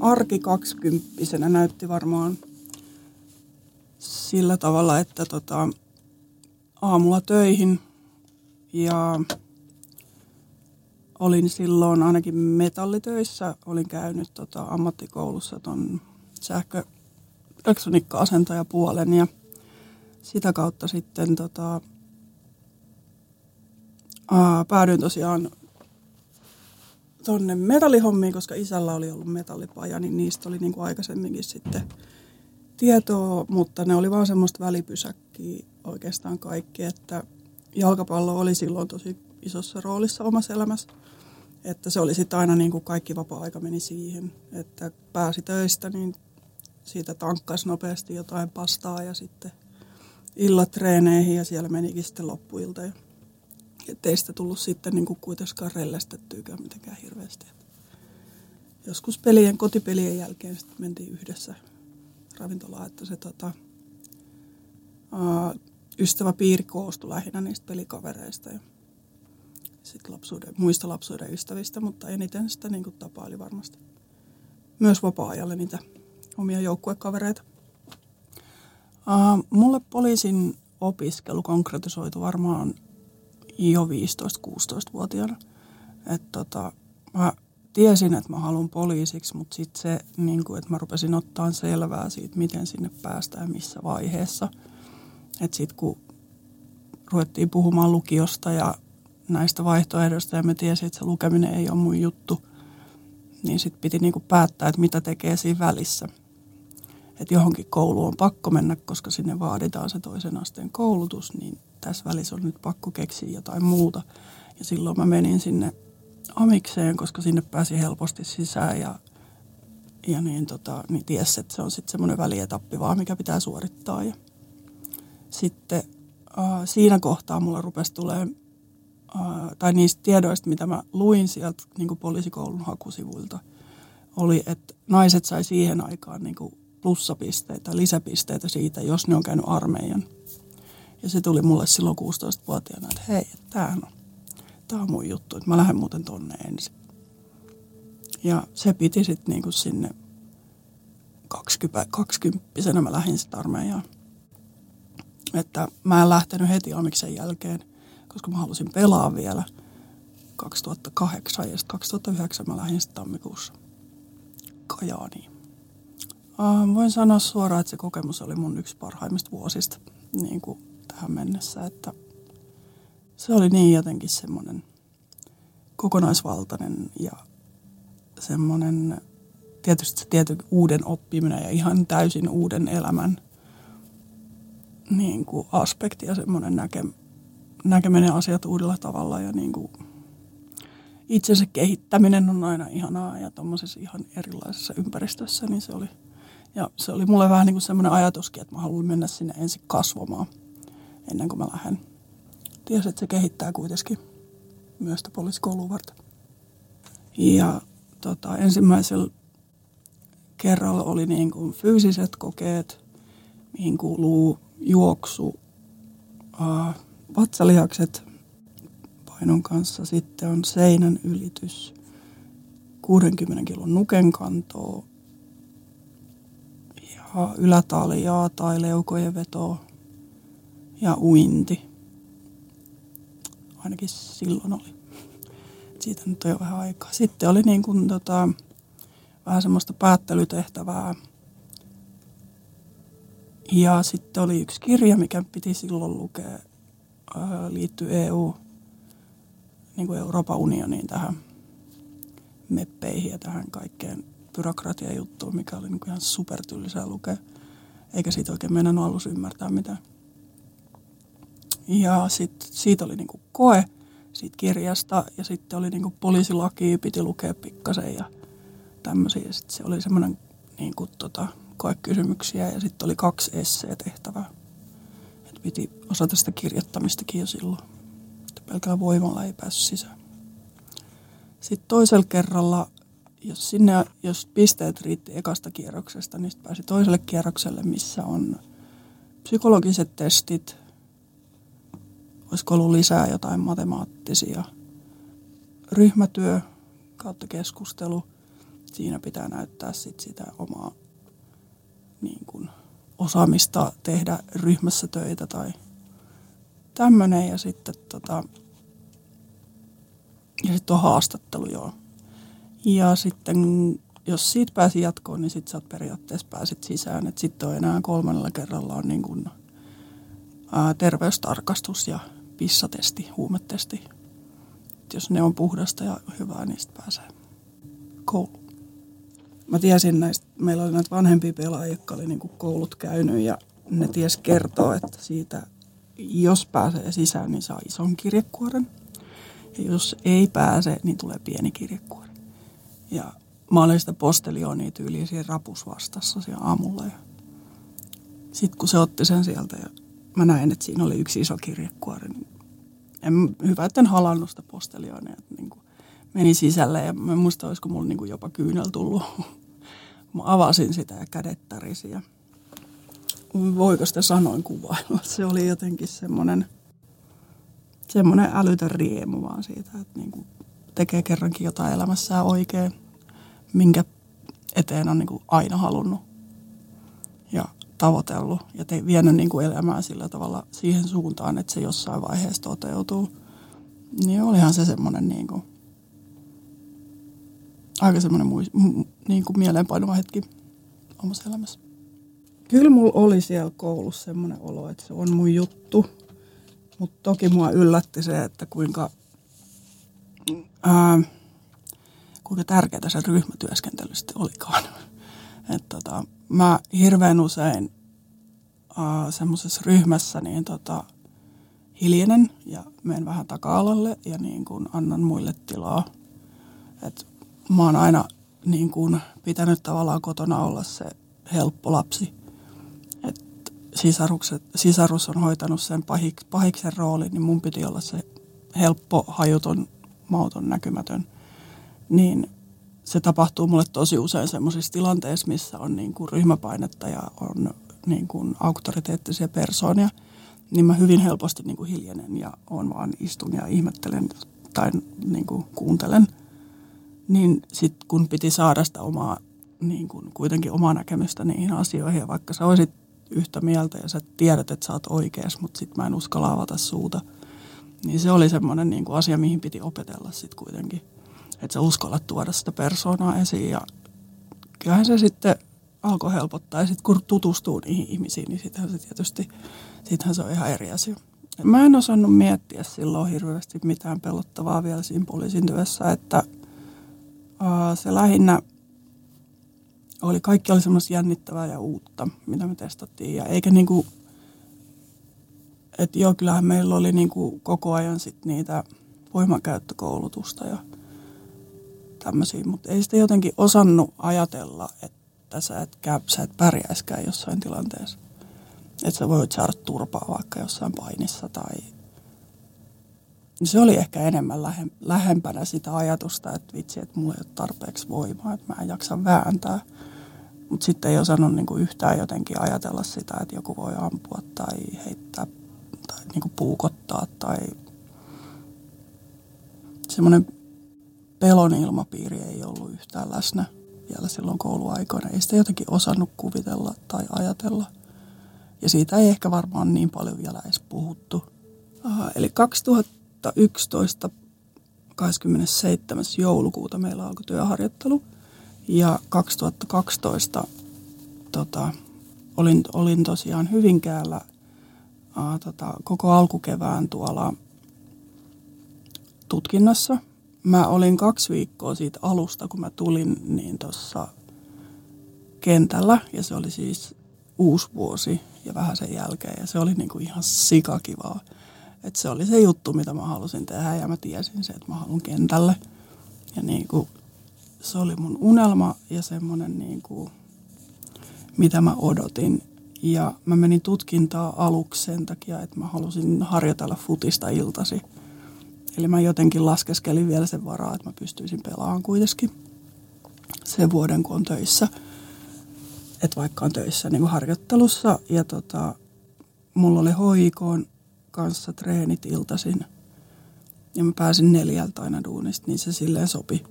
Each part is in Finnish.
arki kaksikymppisenä näytti varmaan sillä tavalla, että tota, aamulla töihin ja olin silloin ainakin metallitöissä. Olin käynyt tota, ammattikoulussa tuon sähkö elektroniikka-asentajapuolen ja sitä kautta sitten tota, aa, päädyin tosiaan tonne metallihommiin, koska isällä oli ollut metallipaja, niin niistä oli niin kuin aikaisemminkin sitten tietoa, mutta ne oli vaan semmoista välipysäkkiä oikeastaan kaikki, että jalkapallo oli silloin tosi isossa roolissa omassa elämässä. Että se oli sitten aina niin kuin kaikki vapaa-aika meni siihen, että pääsi töistä, niin siitä tankkasi nopeasti jotain pastaa ja sitten illat treeneihin ja siellä menikin sitten loppuilta. Ja ettei sitä tullut sitten niin kuin kuitenkaan rellästettyykään mitenkään hirveästi. Joskus pelien, kotipelien jälkeen sitten mentiin yhdessä ravintolaan, että se tota, ää, piiri koostui lähinnä niistä pelikavereista ja sitten lapsuuden, muista lapsuuden ystävistä, mutta eniten sitä niin kuin tapaili varmasti. Myös vapaa-ajalle niitä omia joukkuekavereita. Ää, mulle poliisin opiskelu konkretisoitu varmaan jo 15-16-vuotiaana. Että tota, mä tiesin, että mä haluan poliisiksi, mutta sitten se, niin kuin, että mä rupesin ottaa selvää siitä, miten sinne päästään missä vaiheessa. Että sitten kun ruvettiin puhumaan lukiosta ja näistä vaihtoehdoista ja me tiesin, että se lukeminen ei ole mun juttu, niin sitten piti niin kuin päättää, että mitä tekee siinä välissä. Että johonkin kouluun on pakko mennä, koska sinne vaaditaan se toisen asteen koulutus, niin tässä välissä on nyt pakko keksiä jotain muuta. Ja silloin mä menin sinne amikseen, koska sinne pääsi helposti sisään ja, ja niin, tota, niin ties, että se on sitten semmoinen välietappi vaan, mikä pitää suorittaa. Ja sitten äh, siinä kohtaa mulla rupesi tulemaan, äh, tai niistä tiedoista, mitä mä luin sieltä niin poliisikoulun hakusivuilta, oli, että naiset sai siihen aikaan niin plussapisteitä, lisäpisteitä siitä, jos ne on käynyt armeijan – ja se tuli mulle silloin 16-vuotiaana, että hei, tämähän on, tämä on mun juttu, että mä lähden muuten tonne ensin. Ja se piti sitten niinku sinne 20, 20 mä lähdin sitten armeijaan. Että mä en lähtenyt heti amiksen jälkeen, koska mä halusin pelaa vielä 2008 ja sitten 2009 mä lähdin sitten tammikuussa Kajaaniin. Voin sanoa suoraan, että se kokemus oli mun yksi parhaimmista vuosista niin kuin tähän mennessä, että se oli niin jotenkin semmoinen kokonaisvaltainen ja semmoinen tietysti se tietyn uuden oppiminen ja ihan täysin uuden elämän niin kuin aspekti ja semmoinen näke, näkeminen asiat uudella tavalla ja niin kuin itsensä kehittäminen on aina ihanaa ja tuommoisessa ihan erilaisessa ympäristössä, niin se oli, ja se oli mulle vähän niin kuin semmoinen ajatuskin, että mä haluan mennä sinne ensin kasvamaan – ennen kuin mä lähden. Ties, että se kehittää kuitenkin myös sitä poliisikoulua varten. Ja tota, ensimmäisellä kerralla oli niin kuin fyysiset kokeet, mihin kuuluu juoksu, äh, vatsalihakset painon kanssa. Sitten on seinän ylitys, 60 kilon nuken kantoa ja ylätaljaa tai leukojen vetoa ja uinti. Ainakin silloin oli. Siitä nyt on jo vähän aikaa. Sitten oli niin kuin tota, vähän semmoista päättelytehtävää. Ja sitten oli yksi kirja, mikä piti silloin lukea, liittyy EU, niin kuin Euroopan unioniin tähän meppeihin ja tähän kaikkeen byrokratiajuttuun, mikä oli niin ihan supertyllisää lukea. Eikä siitä oikein meidän alussa ymmärtää mitään. Ja sit, siitä oli niin kuin koe siitä kirjasta ja sitten oli niin kuin poliisilaki, piti lukea pikkasen ja tämmöisiä. Sitten se oli semmoinen niin kuin tota, koekysymyksiä ja sitten oli kaksi esseetehtävää. Et piti osata sitä kirjoittamistakin jo silloin. Että pelkällä voimalla ei päässyt sisään. Sitten toisella kerralla, jos, sinne, jos pisteet riitti ekasta kierroksesta, niin sitten pääsi toiselle kierrokselle, missä on psykologiset testit. Olisiko ollut lisää jotain matemaattisia. Ryhmätyö kautta keskustelu. Siinä pitää näyttää sit sitä omaa niin kuin, osaamista tehdä ryhmässä töitä tai tämmöinen. Ja sitten tota, ja sitten on haastattelu, joo. Ja sitten jos siitä pääsi jatkoon, niin sitten sä periaatteessa pääsit sisään. Että sitten on enää kolmannella kerralla on niin kuin, ää, terveystarkastus ja pissatesti, huumetesti. Et jos ne on puhdasta ja hyvää, niin sitten pääsee kouluun. Mä tiesin näistä, meillä oli näitä vanhempia pelaajia, jotka oli niin koulut käynyt ja ne ties kertoa, että siitä, jos pääsee sisään, niin saa ison kirjekuoren – ja jos ei pääse, niin tulee pieni kirjekuori. Ja mä olin sitä postelionia tyyliin siinä rapus vastassa siellä aamulla. Ja sitten kun se otti sen sieltä ja mä näin, että siinä oli yksi iso kirjekuori, niin en, hyvä, että en halannut sitä postelionia. Että niin kuin meni sisälle ja mä muista, olisiko mulla niin kuin jopa kyynel tullut. mä avasin sitä ja kädet tärisi ja voiko sitä sanoin kuvailla. Se oli jotenkin semmoinen – semmoinen älytön riemu vaan siitä, että niin kuin tekee kerrankin jotain elämässään oikein, minkä eteen on niin kuin aina halunnut tavoitellut ja te, vienyt niin kuin elämää sillä tavalla siihen suuntaan, että se jossain vaiheessa toteutuu. Niin olihan se semmoinen niin kuin, aika semmoinen muis, niin kuin mieleenpainuva hetki omassa elämässä. Kyllä mulla oli siellä koulussa semmoinen olo, että se on mun juttu – mutta toki mua yllätti se, että kuinka, ää, kuinka tärkeää se ryhmätyöskentely sitten olikaan. Et tota, mä hirveän usein semmoisessa ryhmässä niin tota, hiljenen ja menen vähän taka-alalle ja niin kun annan muille tilaa. Et mä oon aina niin kun pitänyt tavallaan kotona olla se helppo lapsi sisarukset, sisarus on hoitanut sen pahik, pahiksen roolin, niin mun piti olla se helppo, hajuton, mauton, näkymätön. Niin se tapahtuu mulle tosi usein sellaisissa tilanteissa, missä on niin kuin ryhmäpainetta ja on niin kuin auktoriteettisia persoonia, niin mä hyvin helposti niin kuin hiljenen ja on vaan istun ja ihmettelen tai niin kuin kuuntelen. Niin sitten kun piti saada sitä omaa, niin kuin kuitenkin omaa näkemystä niihin asioihin, ja vaikka sä olisit yhtä mieltä ja sä tiedät, että sä oot oikeas, mutta sit mä en uskalla avata suuta. Niin se oli semmoinen niin kuin asia, mihin piti opetella sitten kuitenkin. Että sä uskallat tuoda sitä persoonaa esiin ja kyllähän se sitten alkoi helpottaa. Ja sitten kun tutustuu niihin ihmisiin, niin sittenhän se tietysti, sittenhän se on ihan eri asia. Mä en osannut miettiä silloin hirveästi mitään pelottavaa vielä siinä poliisin työssä, että se lähinnä oli, kaikki oli semmoista jännittävää ja uutta, mitä me testattiin. Ja eikä niinku, että joo, kyllähän meillä oli niinku koko ajan sit niitä voimakäyttökoulutusta ja tämmöisiä, mutta ei sitä jotenkin osannut ajatella, että sä et, käy, sä et pärjäiskään jossain tilanteessa. Että sä voit saada turpaa vaikka jossain painissa tai se oli ehkä enemmän lähempänä sitä ajatusta, että vitsi, että mulla ei ole tarpeeksi voimaa, että mä en jaksa vääntää. Mutta sitten ei osannut niinku yhtään jotenkin ajatella sitä, että joku voi ampua tai heittää tai niinku puukottaa tai semmoinen pelon ilmapiiri ei ollut yhtään läsnä vielä silloin kouluaikoina. Ei sitä jotenkin osannut kuvitella tai ajatella. Ja siitä ei ehkä varmaan niin paljon vielä edes puhuttu. Aha, eli 2011 27. joulukuuta meillä alkoi työharjoittelu – Ja 2012 tota, olin, olin tosiaan Hyvinkäällä ää, tota, koko alkukevään tuolla tutkinnassa. Mä olin kaksi viikkoa siitä alusta, kun mä tulin, niin tuossa kentällä. Ja se oli siis uusi vuosi ja vähän sen jälkeen. Ja se oli niinku ihan sikakivaa. Et se oli se juttu, mitä mä halusin tehdä ja mä tiesin se, että mä haluan kentälle. Ja niinku, se oli mun unelma ja semmoinen, niinku, mitä mä odotin. Ja mä menin tutkintaa aluksi sen takia, että mä halusin harjoitella futista iltasi. Eli mä jotenkin laskeskelin vielä sen varaa, että mä pystyisin pelaamaan kuitenkin sen vuoden, kun on töissä. Että vaikka on töissä niin kuin harjoittelussa. Ja tota, mulla oli hoikoon kanssa treenit iltasin. Ja mä pääsin neljältä aina duunista, niin se silleen sopi.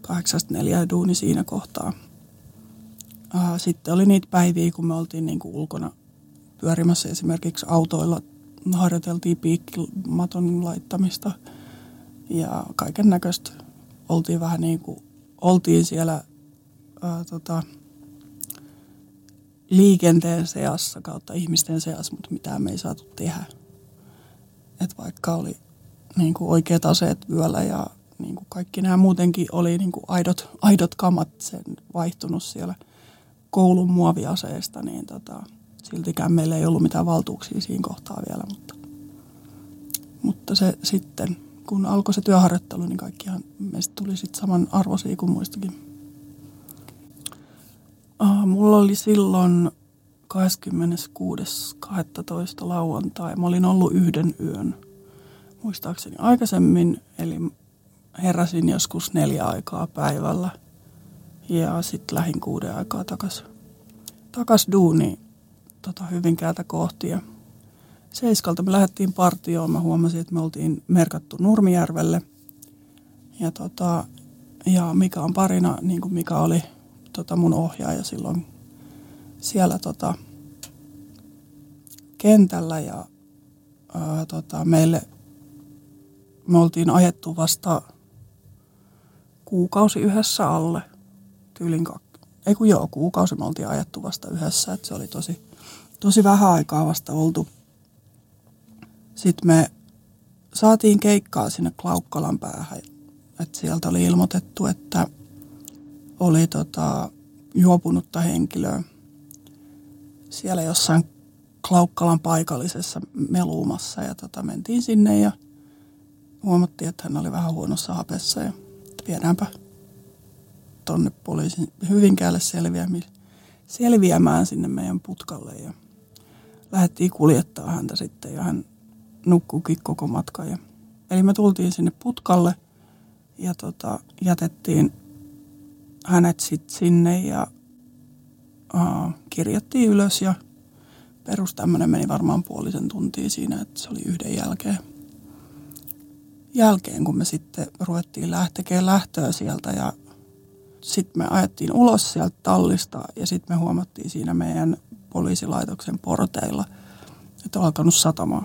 Kahdeksasta neljää duuni siinä kohtaa. Sitten oli niitä päiviä, kun me oltiin niin kuin ulkona pyörimässä esimerkiksi autoilla. Harjoiteltiin piikkimaton laittamista ja kaiken näköistä. Oltiin vähän niin kuin, oltiin siellä ää, tota, liikenteen seassa kautta ihmisten seassa, mutta mitään me ei saatu tehdä. Et vaikka oli niin kuin oikeat aseet vyöllä ja niin kuin kaikki nämä muutenkin oli niin kuin aidot, aidot kamat sen vaihtunut siellä koulun muoviaseesta, niin tota, siltikään meillä ei ollut mitään valtuuksia siinä kohtaa vielä, mutta, mutta se sitten, kun alkoi se työharjoittelu, niin kaikkihan meistä tuli sitten saman arvoisia kuin muistakin. Uh, mulla oli silloin 26.12. lauantai. Mä olin ollut yhden yön muistaakseni aikaisemmin, eli heräsin joskus neljä aikaa päivällä ja sitten lähin kuuden aikaa takas, takas duuni tota, Hyvinkäältä kohti. Ja seiskalta me lähdettiin partioon. Mä huomasin, että me oltiin merkattu Nurmijärvelle. Ja, tota, ja Mika on parina, niin kuin Mika oli tota, mun ohjaaja silloin siellä tota, kentällä ja ää, tota, meille me oltiin ajettu vasta kuukausi yhdessä alle. Tyylin kak... Ei kun joo, kuukausi me oltiin ajettu vasta yhdessä, että se oli tosi, tosi vähän aikaa vasta oltu. Sitten me saatiin keikkaa sinne Klaukkalan päähän. että sieltä oli ilmoitettu, että oli tota, juopunutta henkilöä siellä jossain Klaukkalan paikallisessa meluumassa ja tota, mentiin sinne ja huomattiin, että hän oli vähän huonossa hapessa ja viedäänpä tonne poliisin Hyvinkäälle selviämään, selviämään sinne meidän putkalle ja lähdettiin kuljettaa häntä sitten ja hän nukkuukin koko matkan. Ja, eli me tultiin sinne putkalle ja tota, jätettiin hänet sitten sinne ja uh, kirjattiin ylös ja perus tämmöinen meni varmaan puolisen tuntia siinä, että se oli yhden jälkeen. Jälkeen, kun me sitten ruvettiin lähtekemään lähtöä sieltä ja sitten me ajettiin ulos sieltä tallista ja sitten me huomattiin siinä meidän poliisilaitoksen porteilla, että on alkanut satamaan.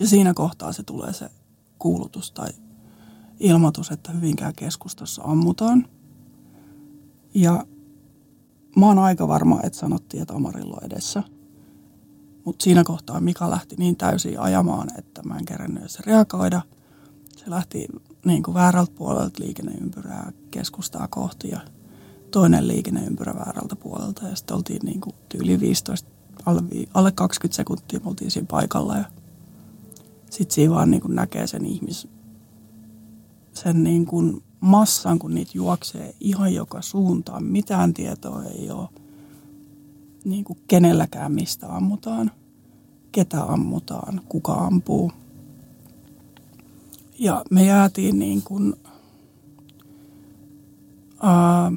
Ja siinä kohtaa se tulee se kuulutus tai ilmoitus, että Hyvinkään keskustassa ammutaan. Ja mä oon aika varma, että sanottiin, että Amarillo edessä. Mutta siinä kohtaa Mika lähti niin täysin ajamaan, että mä en kerännyt edes reagoida. Se lähti niin kuin väärältä puolelta liikenneympyrää keskustaa kohti ja toinen liikenneympyrä väärältä puolelta. Ja sitten oltiin niin kuin tyyli 15, alle, alle 20 sekuntia me oltiin siinä paikalla ja sitten siinä vaan niin kuin näkee sen ihmis, sen niin kuin massan, kun niitä juoksee ihan joka suuntaan. Mitään tietoa ei ole niin kuin kenelläkään, mistä ammutaan, ketä ammutaan, kuka ampuu. Ja me jäätiin niin kuin, ää,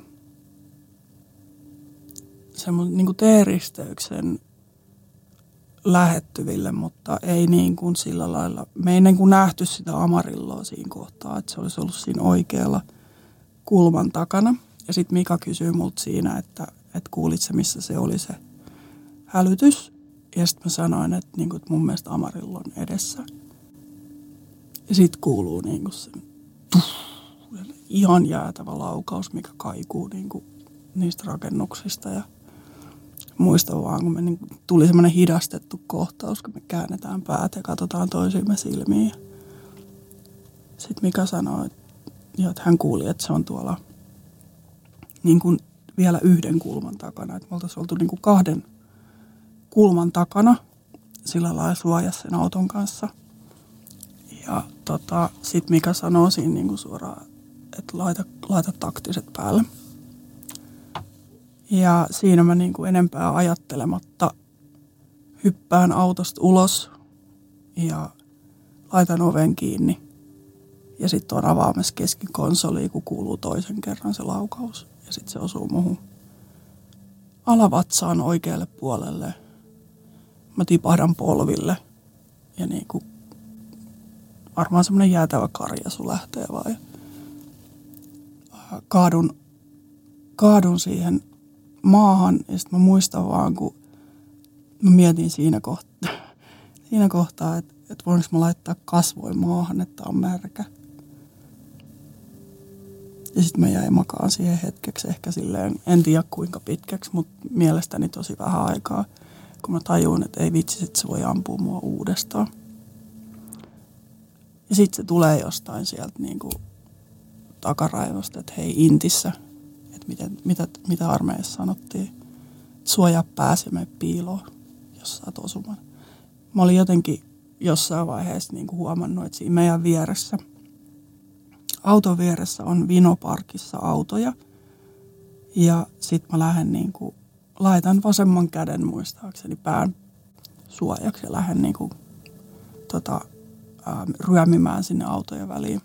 semmoisen niin kuin teeristeyksen lähettyville, mutta ei niin kuin sillä lailla. Me ei niin kuin nähty sitä amarilloa siinä kohtaa, että se olisi ollut siinä oikealla kulman takana. Ja sitten Mika kysyy multa siinä, että, että kuulit se, missä se oli se hälytys. Ja sitten mä sanoin, että, niin kuin, että mun mielestä amarillo on edessä. Ja sitten kuuluu niin kuin se tuh, ihan jäätävä laukaus, mikä kaikuu niin kuin niistä rakennuksista. Ja muistan vaan, kun me niin tuli semmoinen hidastettu kohtaus, kun me käännetään päät ja katsotaan toisiimme silmiin. Sitten Mika sanoi, että, että hän kuuli, että se on tuolla niin kuin vielä yhden kulman takana. Että me oltaisiin oltu niin kuin kahden kulman takana sillä lailla suojassa sen auton kanssa. Ja tota, sitten Mika sanoo siinä niin kuin suoraan, että laita, laita taktiset päälle. Ja siinä mä niin kuin enempää ajattelematta hyppään autosta ulos ja laitan oven kiinni. Ja sitten on avaamassa keskikonsoliin, kun kuuluu toisen kerran se laukaus. Ja sitten se osuu muhun alavatsaan oikealle puolelle. Mä tipahdan polville ja niin kuin varmaan semmoinen jäätävä karjasu lähtee vaan. Kaadun, kaadun siihen maahan ja sitten mä muistan vaan, kun mä mietin siinä kohtaa, siinä kohtaa että, että voinko mä laittaa kasvoin maahan, että on märkä. Ja sitten mä jäin makaan siihen hetkeksi ehkä silleen, en tiedä kuinka pitkäksi, mutta mielestäni tosi vähän aikaa, kun mä tajun, että ei vitsi, että se voi ampua mua uudestaan. Ja sitten se tulee jostain sieltä niin kuin takaraivosta, että hei Intissä, että miten, mitä, mitä armeijassa sanottiin, suojaa pääsi ja piiloon, jos saat osuman. Mä olin jotenkin jossain vaiheessa niin kuin huomannut, että siinä meidän vieressä, auton vieressä on vinoparkissa autoja. Ja sitten mä lähden niin kuin, laitan vasemman käden muistaakseni pään suojaksi ja lähden niin kuin, tota, ryömimään sinne autojen väliin.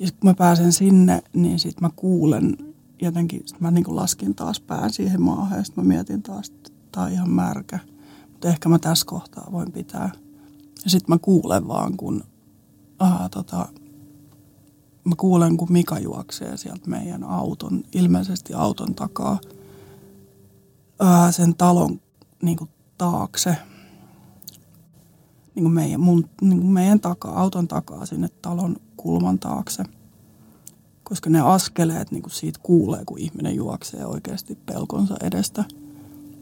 Ja kun mä pääsen sinne, niin sitten mä kuulen jotenkin, sit mä niin laskin taas pään siihen maahan ja sitten mä mietin taas, että tää on ihan märkä. Mutta ehkä mä tässä kohtaa voin pitää. Ja sitten mä kuulen vaan, kun aha, tota, mä kuulen, kun Mika juoksee sieltä meidän auton, ilmeisesti auton takaa, ää, sen talon niin kuin, taakse – niin kuin meidän, mun, niin kuin meidän takaa, auton takaa sinne talon kulman taakse. Koska ne askeleet niin kuin siitä kuulee, kun ihminen juoksee oikeasti pelkonsa edestä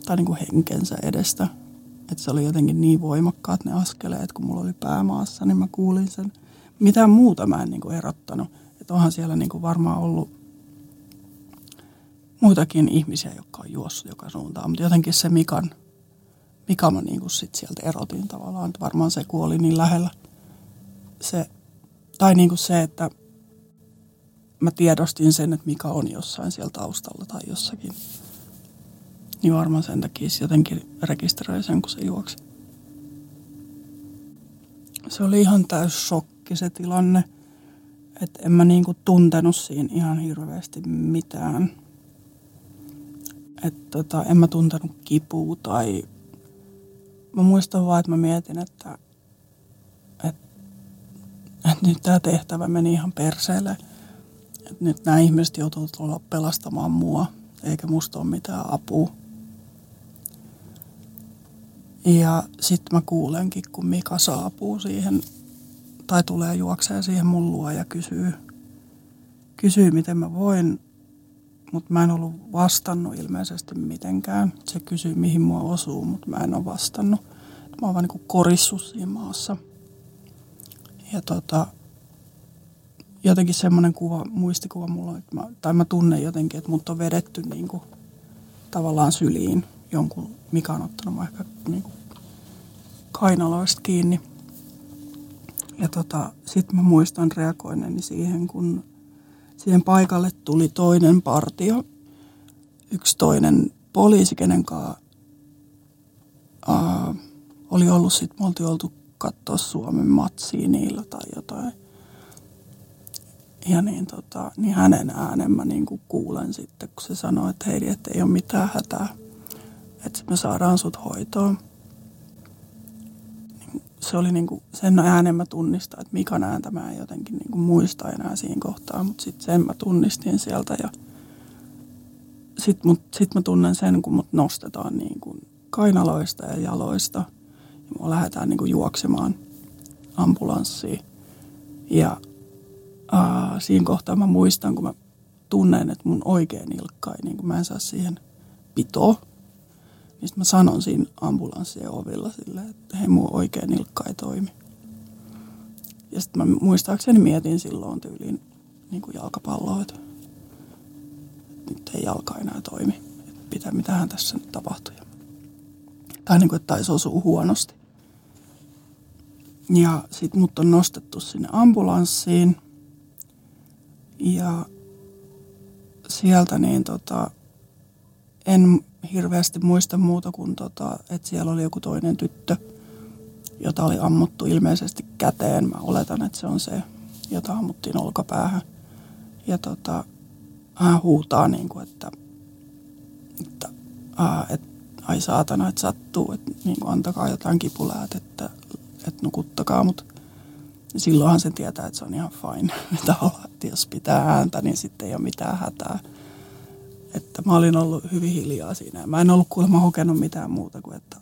tai niin kuin henkensä edestä. Että se oli jotenkin niin voimakkaat ne askeleet, kun mulla oli päämaassa, niin mä kuulin sen. Mitään muuta mä en niin kuin erottanut. Että onhan siellä niin kuin varmaan ollut muitakin ihmisiä, jotka on juossut joka suuntaan. Mutta jotenkin se Mikan mikä mä niin kuin sit sieltä erotin tavallaan. Että varmaan se kuoli niin lähellä. Se, tai niin kuin se, että mä tiedostin sen, että mikä on jossain siellä taustalla tai jossakin. Niin varmaan sen takia se jotenkin rekisteröi sen, kun se juoksi. Se oli ihan täys shokki se tilanne. Että en mä niinku tuntenut siinä ihan hirveästi mitään. Että tota, en mä tuntenut kipua tai mä muistan vaan, että mä mietin, että, että, että nyt tämä tehtävä meni ihan perseelle. Että nyt nämä ihmiset joutuvat tulla pelastamaan mua, eikä musta ole mitään apua. Ja sitten mä kuulenkin, kun Mika saapuu siihen, tai tulee juokseen siihen mun luo ja kysyy, kysyy miten mä voin mutta mä en ollut vastannut ilmeisesti mitenkään. Se kysyi, mihin mua osuu, mutta mä en ole vastannut. Mä oon vaan niin korissut siinä maassa. Ja tota, jotenkin semmoinen kuva, muistikuva mulla, että mä, tai mä tunnen jotenkin, että mut on vedetty niin kuin, tavallaan syliin jonkun, mikä on ottanut ehkä niin kuin, kainaloista kiinni. Ja tota, sitten mä muistan reagoineeni siihen, kun siihen paikalle tuli toinen partio, yksi toinen poliisi, kenen kanssa uh, oli ollut sitten, me oltiin oltu katsoa Suomen matsia niillä tai jotain. Ja niin, tota, niin hänen äänen mä niin kuin kuulen sitten, kun se sanoi, että hei, että ei ole mitään hätää, että me saadaan sut hoitoon se oli niinku, sen äänen mä tunnistan, että Mikan ääntä mä en jotenkin niinku muista enää siinä kohtaa, mutta sitten sen mä tunnistin sieltä ja sitten sit mä tunnen sen, kun mut nostetaan niinku kainaloista ja jaloista ja mä lähdetään niinku juoksemaan ambulanssiin ja ää, siinä kohtaa mä muistan, kun mä tunnen, että mun oikea nilkka ei, niin kun mä en saa siihen pitoa. Niin mä sanon siinä ambulanssien ovilla silleen, että hei mun oikea nilkka ei toimi. Ja sitten mä muistaakseni mietin silloin tyyliin niin kuin jalkapalloa, että nyt ei jalka enää toimi. Että pitää, mitähän tässä nyt tapahtui. Tai niin kuin, että taisi osua huonosti. Ja sitten mut on nostettu sinne ambulanssiin. Ja sieltä niin tota, en hirveästi muista muuta kuin tota, että siellä oli joku toinen tyttö, jota oli ammuttu ilmeisesti käteen. Mä oletan, että se on se, jota ammuttiin olkapäähän. Ja tota, hän huutaa, niin kuin, että, että, ää, että ai saatana, että sattuu, että niin kuin, antakaa jotain kipuläätettä, että nukuttakaa, mutta silloinhan sen tietää, että se on ihan fine. että jos pitää ääntä, niin sitten ei ole mitään hätää. Että mä olin ollut hyvin hiljaa siinä. Mä en ollut kuulemma hokenut mitään muuta kuin, että,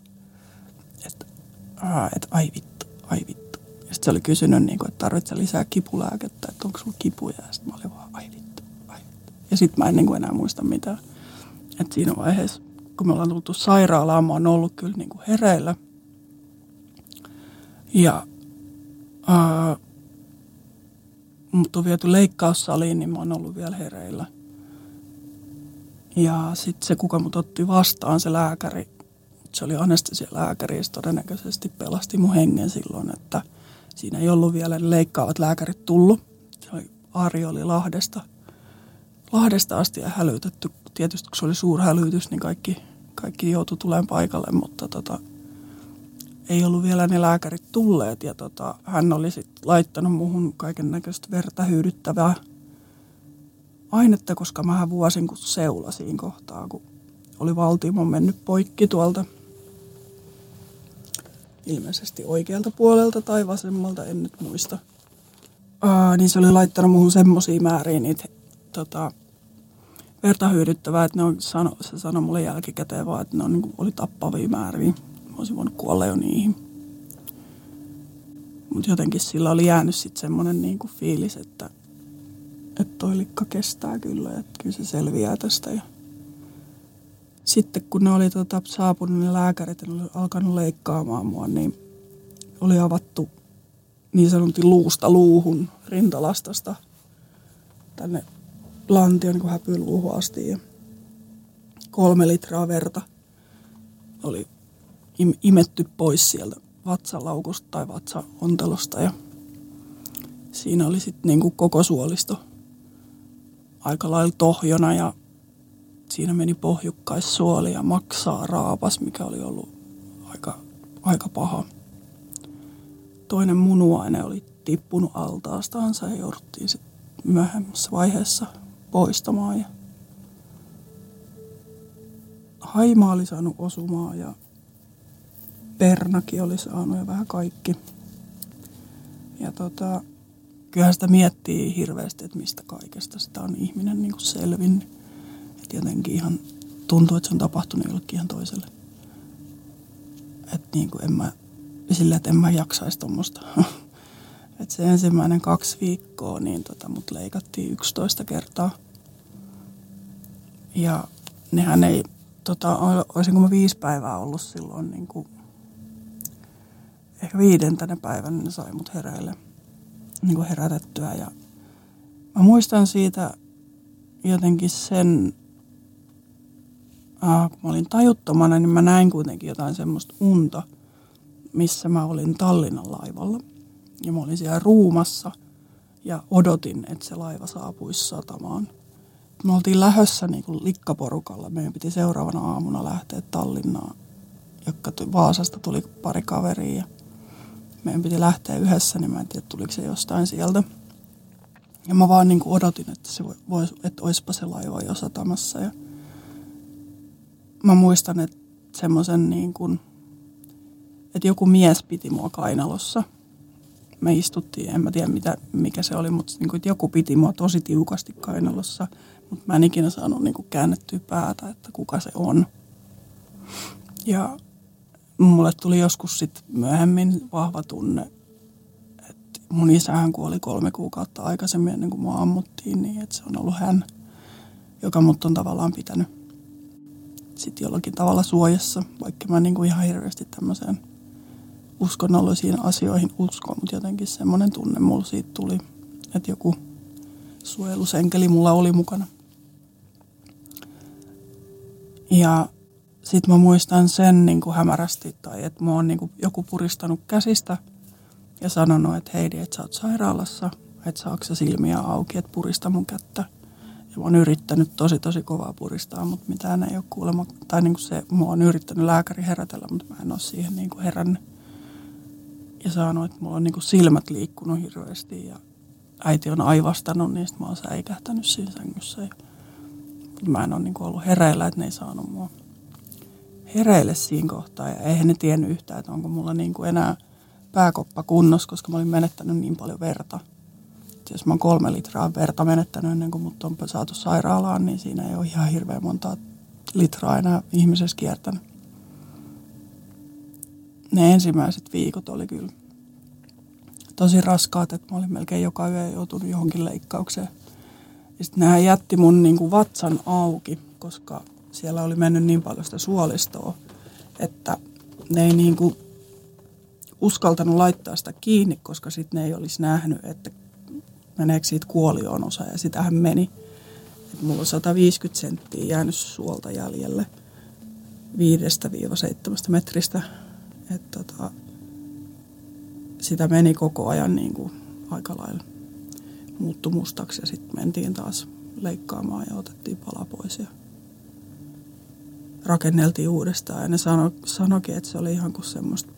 että, ää, että ai vittu, ai vittu. Ja sitten se oli kysynyt, niin kuin, että tarvitsee lisää kipulääkettä, että onko sulla kipuja. Ja sitten mä olin vaan, ai vittu, ai vittu. Ja sitten mä en niin kuin enää muista mitään. Että siinä vaiheessa, kun me ollaan tultu sairaalaan, mä oon ollut kyllä niin kuin hereillä. Ja ää, mut on viety leikkaussaliin, niin mä oon ollut vielä hereillä. Ja sitten se, kuka mut otti vastaan, se lääkäri, se oli anestesialääkäri, se todennäköisesti pelasti mun hengen silloin, että siinä ei ollut vielä ne leikkaavat lääkärit tullut. Se oli, Ari oli Lahdesta, Lahdesta asti ja hälytetty. Tietysti kun se oli suurhälytys, niin kaikki, kaikki joutui tulemaan paikalle, mutta tota, ei ollut vielä ne lääkärit tulleet. Ja tota, hän oli sitten laittanut muuhun kaiken näköistä verta hyydyttävää ainetta, koska mä vuosin kun seula siinä kohtaa, kun oli valtimo mennyt poikki tuolta ilmeisesti oikealta puolelta tai vasemmalta, en nyt muista. Aa, niin se oli laittanut muuhun semmosia määriä niitä tota, verta hyödyttävää, että ne on sano, se sanoi mulle jälkikäteen vaan, että ne on, niin kuin, oli tappavia määriä. Mä olisin voinut kuolla jo niihin. Mutta jotenkin sillä oli jäänyt sitten semmoinen niin fiilis, että että toi likka kestää kyllä, että kyllä se selviää tästä. Ja sitten kun ne oli tota, saapunut ne lääkärit oli alkanut leikkaamaan mua, niin oli avattu niin sanotusti luusta luuhun rintalastasta tänne lantio niin häpyluuhun asti. Ja kolme litraa verta oli im- imetty pois sieltä vatsalaukusta tai vatsaontelosta ja siinä oli sitten niin koko suolisto aika lailla tohjona ja siinä meni pohjukkaissuoli ja maksaa raapas, mikä oli ollut aika, aika paha. Toinen munuaine oli tippunut altaastaansa ja jouduttiin sitten myöhemmässä vaiheessa poistamaan. Ja Haima oli saanut osumaa ja Pernakin oli saanut ja vähän kaikki. Ja tota, kyllähän sitä miettii hirveästi, että mistä kaikesta sitä on ihminen niin kuin selvinnyt. Että jotenkin ihan tuntuu, että se on tapahtunut jollekin ihan toiselle. Että niin kuin en mä, sillä, että en mä jaksaisi tuommoista. että se ensimmäinen kaksi viikkoa, niin tota, mut leikattiin 11 kertaa. Ja nehän ei, tota, olisinko mä viisi päivää ollut silloin niin kuin, ehkä viidentänä päivänä ne sai mut hereille niin kuin herätettyä. Ja mä muistan siitä jotenkin sen, äh, kun mä olin tajuttomana, niin mä näin kuitenkin jotain semmoista unta, missä mä olin Tallinnan laivalla. Ja mä olin siellä ruumassa ja odotin, että se laiva saapuisi satamaan. Me oltiin lähössä niin kuin likkaporukalla. Meidän piti seuraavana aamuna lähteä Tallinnaan, joka Vaasasta tuli pari kaveria meidän piti lähteä yhdessä, niin mä en tiedä, tuliko se jostain sieltä. Ja mä vaan niin kuin odotin, että, se vois, että oispa se laiva jo satamassa. Ja mä muistan, että semmoisen niin kuin, että joku mies piti mua kainalossa. Me istuttiin, en mä tiedä mitä, mikä se oli, mutta niin kuin, että joku piti mua tosi tiukasti kainalossa. Mutta mä en ikinä saanut niin kuin käännettyä päätä, että kuka se on. Ja mulle tuli joskus sit myöhemmin vahva tunne, että mun isähän kuoli kolme kuukautta aikaisemmin ennen kuin mua ammuttiin, niin että se on ollut hän, joka mut on tavallaan pitänyt sitten jollakin tavalla suojassa, vaikka mä niin kuin ihan hirveästi tämmöiseen uskonnollisiin asioihin uskon, mutta jotenkin semmoinen tunne mulla siitä tuli, että joku suojelusenkeli mulla oli mukana. Ja sitten mä muistan sen niin kuin hämärästi, tai että mä oon niin kuin joku puristanut käsistä ja sanonut, että Heidi, että sä oot sairaalassa, että saako silmiä auki, että purista mun kättä. Ja mä oon yrittänyt tosi tosi kovaa puristaa, mutta mitään ei ole kuulemma, tai niin kuin se, mä oon yrittänyt lääkäri herätellä, mutta mä en ole siihen niin kuin herännyt. Ja saanut, että mulla on niin kuin silmät liikkunut hirveästi ja äiti on aivastanut, niin mä oon säikähtänyt siinä sängyssä. Ja mä en ole niin kuin ollut hereillä, että ne ei saanut mua hereille siinä kohtaa. Ja eihän ne tiennyt yhtään, että onko mulla niin kuin enää pääkoppa kunnossa, koska mä olin menettänyt niin paljon verta. Et jos mä oon kolme litraa verta menettänyt ennen kuin mut on saatu sairaalaan, niin siinä ei ole ihan hirveän monta litraa enää ihmisessä kiertänyt. Ne ensimmäiset viikot oli kyllä tosi raskaat, että mä olin melkein joka yö joutunut johonkin leikkaukseen. Ja sitten nämä jätti mun niin kuin vatsan auki, koska siellä oli mennyt niin paljon sitä suolistoa, että ne ei niin kuin uskaltanut laittaa sitä kiinni, koska sitten ne ei olisi nähnyt, että meneekö siitä kuolioon osa. Ja sitähän meni. Et mulla on 150 senttiä jäänyt suolta jäljelle 5-7 metristä. Et tota, sitä meni koko ajan niin kuin aika lailla muuttu mustaksi ja sitten mentiin taas leikkaamaan ja otettiin pala pois ja rakenneltiin uudestaan. Ja ne sano, sanoikin, että se oli ihan kuin semmoista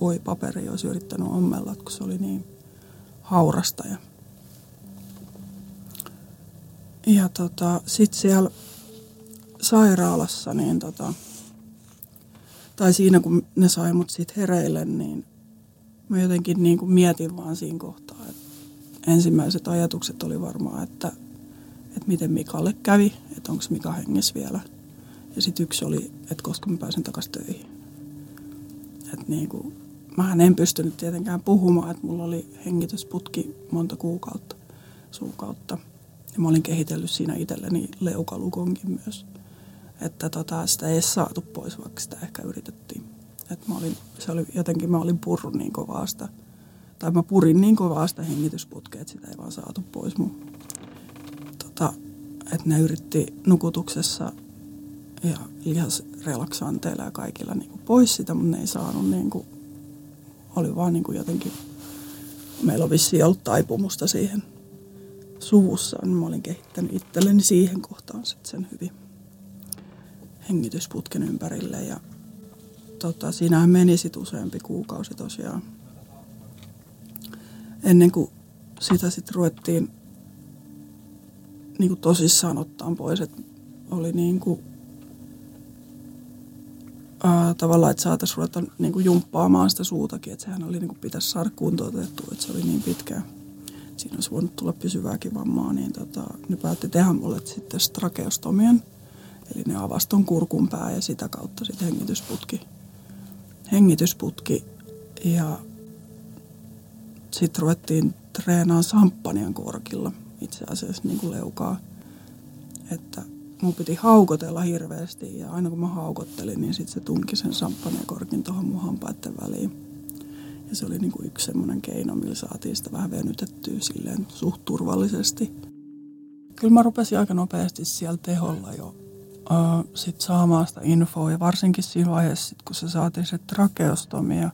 voipaperia olisi yrittänyt ommella, kun se oli niin haurasta. Ja, ja tota, sitten siellä sairaalassa, niin tota, tai siinä kun ne sai mut siitä hereille, niin mä jotenkin niin kuin mietin vaan siinä kohtaa, että ensimmäiset ajatukset oli varmaan, että, että miten Mikalle kävi, että onko Mika hengessä vielä. Ja sitten yksi oli, että koska mä pääsen takaisin töihin. Että niin kuin, mähän en pystynyt tietenkään puhumaan, että mulla oli hengitysputki monta kuukautta, suukautta. Ja mä olin kehitellyt siinä itselleni leukalukonkin myös. Että tota, sitä ei saatu pois, vaikka sitä ehkä yritettiin. Et mä olin, se oli jotenkin, mä olin purrut niin kovaa sitä, tai mä purin niin kovaa sitä hengitysputkea, että sitä ei vaan saatu pois mun. Tota, että ne yritti nukutuksessa ja lihasrelaksanteilla ja kaikilla niin kuin pois sitä, mutta ne ei saanut niin kuin, oli vaan niin kuin jotenkin, meillä on vissiin ollut taipumusta siihen suvussa, niin mä olin kehittänyt itselleni siihen kohtaan sitten sen hyvin hengitysputken ympärille ja tota, siinähän meni sitten useampi kuukausi tosiaan. Ennen kuin sitä sitten ruvettiin niin kuin tosissaan ottaa pois, että oli niin kuin, ää, tavallaan, että saataisiin ruveta niin kuin jumppaamaan sitä suutakin, että sehän oli niin kuin pitäisi saada kuntoutettua, että se oli niin pitkään. Siinä olisi voinut tulla pysyvääkin vammaa, niin tota, ne päätti tehdä mulle sitten strakeostomian. Eli ne avaston kurkun pää ja sitä kautta sitten hengitysputki hengitysputki ja sitten ruvettiin treenaamaan samppanian korkilla itse asiassa niin kuin leukaa. Että mun piti haukotella hirveästi ja aina kun mä haukottelin, niin sitten se tunki sen korkin tuohon mun hampaiden väliin. Ja se oli niin kuin yksi semmoinen keino, millä saatiin sitä vähän venytettyä silleen suht turvallisesti. Kyllä mä rupesin aika nopeasti siellä teholla jo uh, sit saamaan sitä infoa ja varsinkin siinä vaiheessa, sit, kun se saatiin se trakeostomia,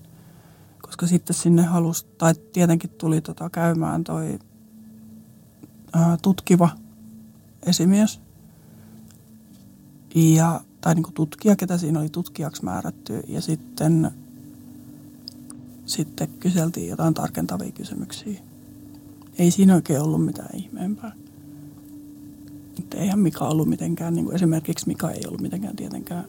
koska sitten sinne halusi, tai tietenkin tuli tota käymään toi uh, tutkiva esimies ja, tai niin tutkija, ketä siinä oli tutkijaksi määrätty ja sitten, sitten kyseltiin jotain tarkentavia kysymyksiä. Ei siinä oikein ollut mitään ihmeempää. Mutta eihän Mika ollut mitenkään, niin kuin esimerkiksi Mika ei ollut mitenkään tietenkään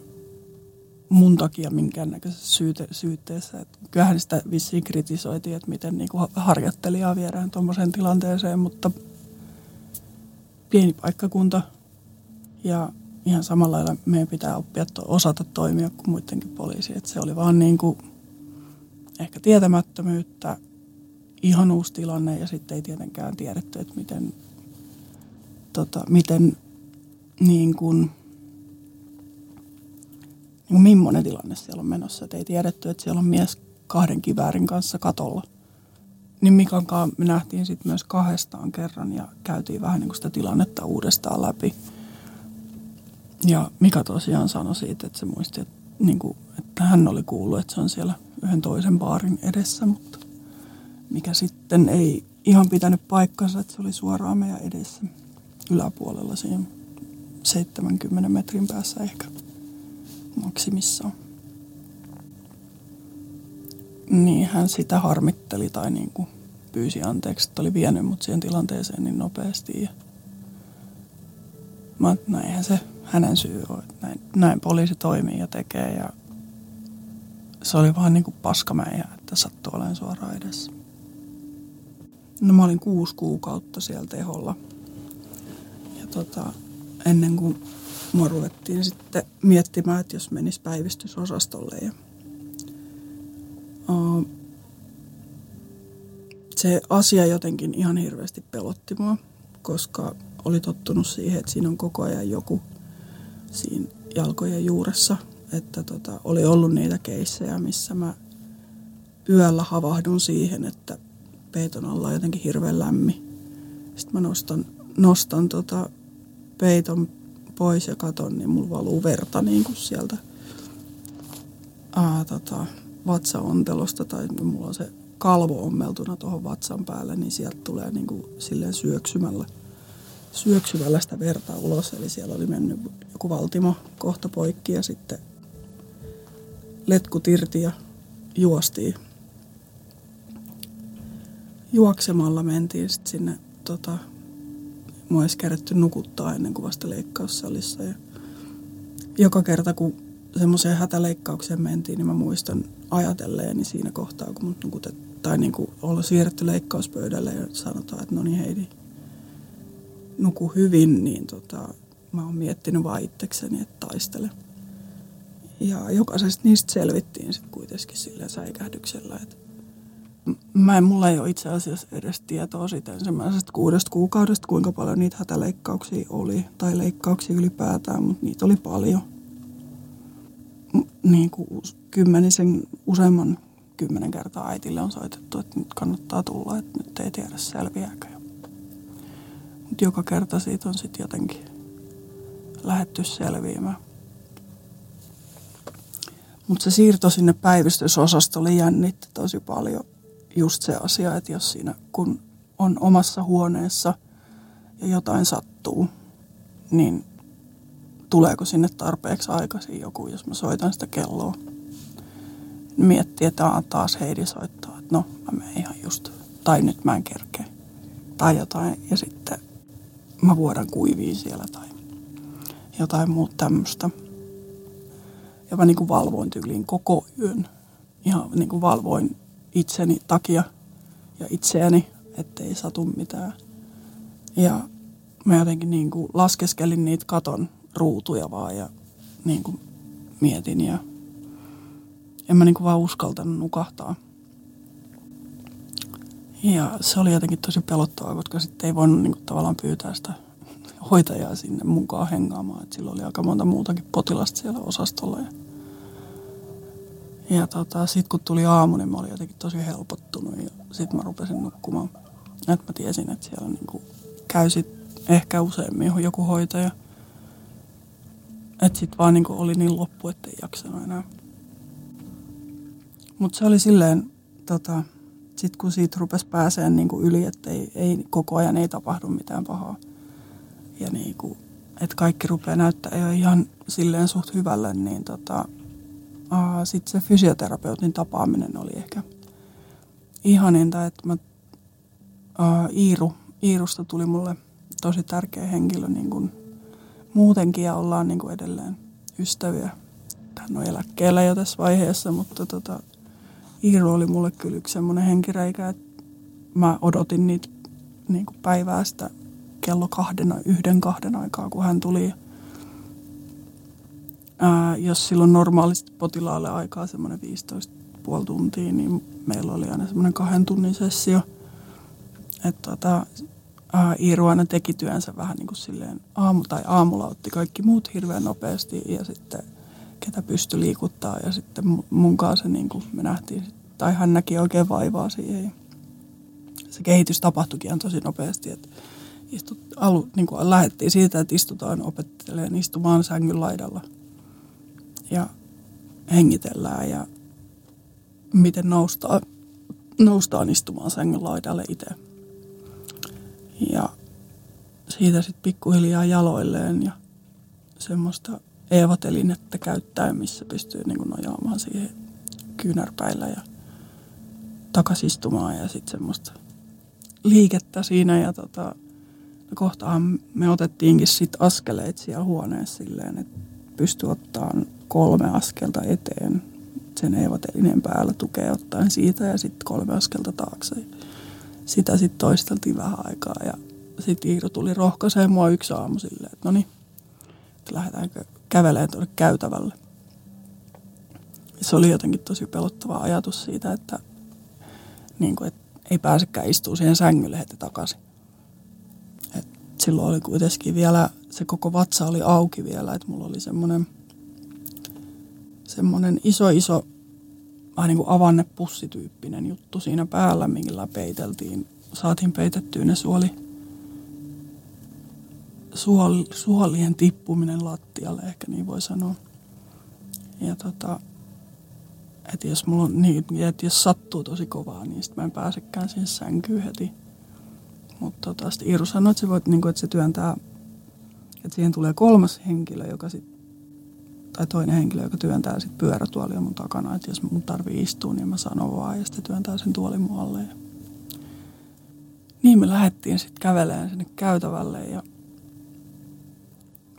mun takia minkäännäköisessä syyte, syytteessä. Et kyllähän sitä vissiin kritisoitiin, että miten niin kuin harjoittelijaa viedään tuommoiseen tilanteeseen, mutta pieni paikkakunta ja ihan samalla lailla meidän pitää oppia to, osata toimia kuin muidenkin poliisi. Et se oli vaan niin kuin ehkä tietämättömyyttä ihan uusi tilanne ja sitten ei tietenkään tiedetty, että miten, tota, miten niin kuin, niin kuin millainen tilanne siellä on menossa. Et ei tiedetty, että siellä on mies kahden kiväärin kanssa katolla. Niin Mikan kanssa me nähtiin sitten myös kahdestaan kerran ja käytiin vähän niin kuin sitä tilannetta uudestaan läpi. Ja Mika tosiaan sanoi siitä, että se muisti, että, niin kuin, että hän oli kuullut, että se on siellä yhden toisen baarin edessä, mutta mikä sitten ei ihan pitänyt paikkansa, että se oli suoraan meidän edessä yläpuolella siinä 70 metrin päässä ehkä maksimissaan. Niin hän sitä harmitteli tai niin kuin pyysi anteeksi, että oli vienyt mut siihen tilanteeseen niin nopeasti. Ja mä näinhän se hänen syy on, että näin, näin poliisi toimii ja tekee ja se oli vaan niin kuin paskamäijä, että sattui olemaan suoraan edessä. No mä olin kuusi kuukautta siellä teholla. Ja tota, ennen kuin mua ruvettiin sitten miettimään, että jos menis päivystysosastolle. Ja, uh, se asia jotenkin ihan hirveästi pelotti mua, koska oli tottunut siihen, että siinä on koko ajan joku siinä jalkojen juuressa. Että tota, oli ollut niitä keissejä, missä mä yöllä havahdun siihen, että peiton alla on jotenkin hirveän lämmin. Sitten mä nostan, nostan tota peiton pois ja katon, niin mulla valuu verta niin kuin sieltä aa, tota, vatsaontelosta tai mulla on se kalvo ommeltuna tuohon vatsan päälle, niin sieltä tulee niin kuin silleen syöksymällä, syöksymällä sitä verta ulos. Eli siellä oli mennyt joku valtimo kohta poikki ja sitten letkut irti ja juostiin. Juoksemalla mentiin sitten sinne, tota, mua olisi kerätty nukuttaa ennen kuin vasta leikkaussalissa. Ja joka kerta kun semmoiseen hätäleikkaukseen mentiin, niin mä muistan ajatelleeni siinä kohtaa, kun mut nukutettiin, tai niin kuin olla siirretty leikkauspöydälle ja sanotaan, että no niin Heidi, nuku hyvin, niin tota, mä oon miettinyt vaan itsekseni, että taistele. Ja jokaisesta niistä selvittiin sitten kuitenkin sillä säikähdyksellä, että mä en, mulla ei ole itse asiassa edes tietoa siitä ensimmäisestä kuudesta kuukaudesta, kuinka paljon niitä hätäleikkauksia oli, tai leikkauksia ylipäätään, mutta niitä oli paljon. Niin kuin kymmenisen, useamman kymmenen kertaa äitille on soitettu, että nyt kannattaa tulla, että nyt ei tiedä selviääkö. Joka kerta siitä on sitten jotenkin lähetty selviämään. Mutta se siirto sinne päivystysosastolle jännitti tosi paljon just se asia, että jos siinä kun on omassa huoneessa ja jotain sattuu, niin tuleeko sinne tarpeeksi aikaisin joku, jos mä soitan sitä kelloa. Miettii, että taas Heidi soittaa, että no mä menen ihan just, tai nyt mä en kerkeä. Tai jotain, ja sitten mä vuodan kuiviin siellä tai jotain muuta tämmöistä. Ja mä niin kuin valvoin tyyliin koko yön. Ihan niin kuin valvoin itseni takia ja itseäni, ettei satu mitään. Ja mä jotenkin niin kuin laskeskelin niitä katon ruutuja vaan ja niin kuin mietin ja en mä niin kuin vaan uskaltanut nukahtaa. Ja se oli jotenkin tosi pelottavaa, koska sitten ei voinut niin kuin tavallaan pyytää sitä hoitajaa sinne mukaan hengaamaan. Et silloin oli aika monta muutakin potilasta siellä osastolla. Ja ja tota, sitten kun tuli aamu, niin mä olin jotenkin tosi helpottunut ja sitten mä rupesin nukkumaan. Että mä tiesin, että siellä niinku käy sit ehkä useammin joku hoitaja. Että sitten vaan niinku oli niin loppu, että ei jaksanut enää. Mutta se oli silleen, tota, sitten kun siitä rupesi pääseen niinku yli, että ei, ei, koko ajan ei tapahdu mitään pahaa. Ja niinku, että kaikki rupeaa näyttää jo ihan silleen suht hyvälle, niin tota, sitten se fysioterapeutin tapaaminen oli ehkä ihaninta, että mä, uh, Iiru, Iirusta tuli mulle tosi tärkeä henkilö niin kuin muutenkin ja ollaan niin kuin edelleen ystäviä. Hän on eläkkeellä jo tässä vaiheessa, mutta tota, Iiru oli mulle kyllä yksi semmoinen henkireikä, että mä odotin niitä niin kuin päivää sitä kello kahden, yhden kahden aikaa, kun hän tuli. Ää, jos silloin normaalisti potilaalle aikaa semmoinen 15 puoli tuntia, niin meillä oli aina semmoinen kahden tunnin sessio – että tota, Iiru aina teki työnsä vähän niin kuin silleen aamu tai aamulla otti kaikki muut hirveän nopeasti ja sitten ketä pystyi liikuttaa ja sitten mun kanssa niin kuin me nähtiin, tai hän näki oikein vaivaa siihen. Se kehitys tapahtuikin tosi nopeasti, että istut, alu, niin kuin lähdettiin siitä, että istutaan opettelemaan istumaan sängyn laidalla ja hengitellään ja miten noustaan, noustaan istumaan sängyn laidalle itse. Ja siitä sitten pikkuhiljaa jaloilleen ja semmoista eevotelinettä käyttäen, missä pystyy niin nojaamaan siihen kyynärpäillä ja takasistumaan ja sitten semmoista liikettä siinä ja tota, no kohtaan me otettiinkin sitten askeleet siellä huoneessa silleen, että pystyi ottaan kolme askelta eteen sen eevotelineen päällä tukea ottaen siitä ja sitten kolme askelta taakse. Sitä sitten toisteltiin vähän aikaa ja sitten Iiro tuli rohkaiseen mua yksi aamu silleen, että no niin, että lähdetäänkö kävelemään tuonne käytävälle. Ja se oli jotenkin tosi pelottava ajatus siitä, että, niin kuin, että ei pääsekään istua siihen sängylle heti takaisin. Et silloin oli kuitenkin vielä, se koko vatsa oli auki vielä, että mulla oli semmoinen semmoinen iso iso vähän niin kuin avannepussityyppinen juttu siinä päällä, millä peiteltiin, saatiin peitettyä ne suoli, suol, suolien tippuminen lattialle, ehkä niin voi sanoa. Ja tota, että jos, mulla on, niin, että jos sattuu tosi kovaa, niin sitten mä en pääsekään siihen sänkyyn heti. Mutta tota, sitten Iiru sanoi, että se, voit, niin kuin, että se työntää, että siihen tulee kolmas henkilö, joka sit, tai toinen henkilö, joka työntää sitten pyörätuolia mun takana. Että jos mun tarvii istua, niin mä sanon vaan ja sitten työntää sen tuolin muualle. Ja... Niin me lähdettiin sitten kävelemään sinne käytävälle ja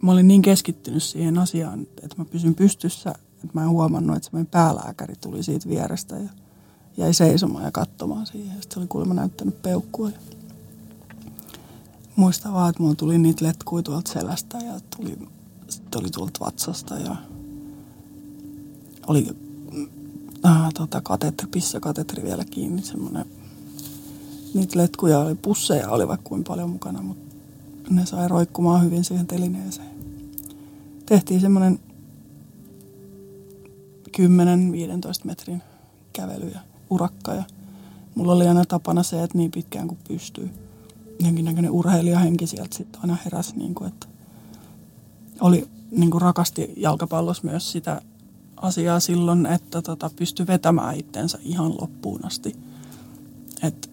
mä olin niin keskittynyt siihen asiaan, että mä pysyn pystyssä, että mä en huomannut, että se meidän päälääkäri tuli siitä vierestä ja jäi seisomaan ja katsomaan siihen. Sitten se oli kuulemma näyttänyt peukkua. Ja muistan vaan, että mulla tuli niitä letkuja tuolta selästä ja tuli, sitten oli tuolta vatsasta ja oli äh, tota, katetri, pissakatetri vielä kiinni, semmoinen niitä letkuja oli, pusseja oli vaikka kuin paljon mukana, mutta ne sai roikkumaan hyvin siihen telineeseen tehtiin semmoinen 10-15 metrin kävely ja urakka. Ja mulla oli aina tapana se, että niin pitkään kuin pystyy. Jonkinnäköinen urheilijahenki sieltä sitten aina heräsi, niin kuin, että oli niin kuin rakasti jalkapallossa myös sitä asiaa silloin, että tota, pystyi vetämään itsensä ihan loppuun asti. Et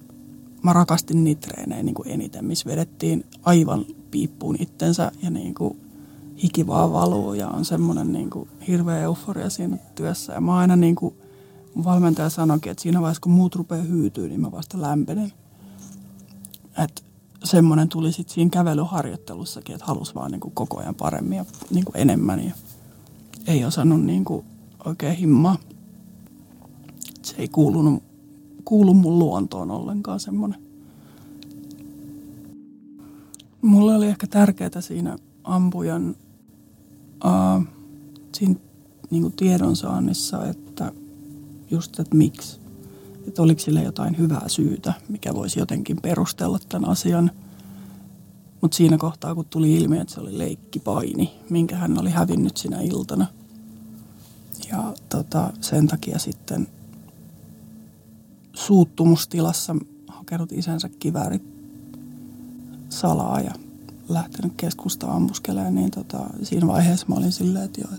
mä rakastin niitä treenejä niin kuin eniten, missä vedettiin aivan piippuun itsensä ja niin kuin hiki vaan valuu ja on semmoinen niin kuin hirveä euforia siinä työssä. Ja mä aina niin kuin, valmentaja sanoikin, että siinä vaiheessa kun muut rupeaa hyytyä, niin mä vasta lämpenen. Että semmoinen tuli sitten siinä kävelyharjoittelussakin, että halusi vaan niin kuin koko ajan paremmin ja niin kuin enemmän. Ja ei osannut niin kuin oikein himmaa. Se ei kuulunut, kuulu mun luontoon ollenkaan semmoinen. Mulle oli ehkä tärkeää siinä ampujan uh, siinä niin kuin tiedonsaannissa, että just, että miksi. Että oliko sille jotain hyvää syytä, mikä voisi jotenkin perustella tämän asian. Mutta siinä kohtaa, kun tuli ilmi, että se oli leikkipaini, minkä hän oli hävinnyt sinä iltana. Ja tota, sen takia sitten suuttumustilassa hakenut isänsä kiväärit salaa ja lähtenyt keskustaan ammuskelemaan, niin tota, siinä vaiheessa mä olin silleen, että joo,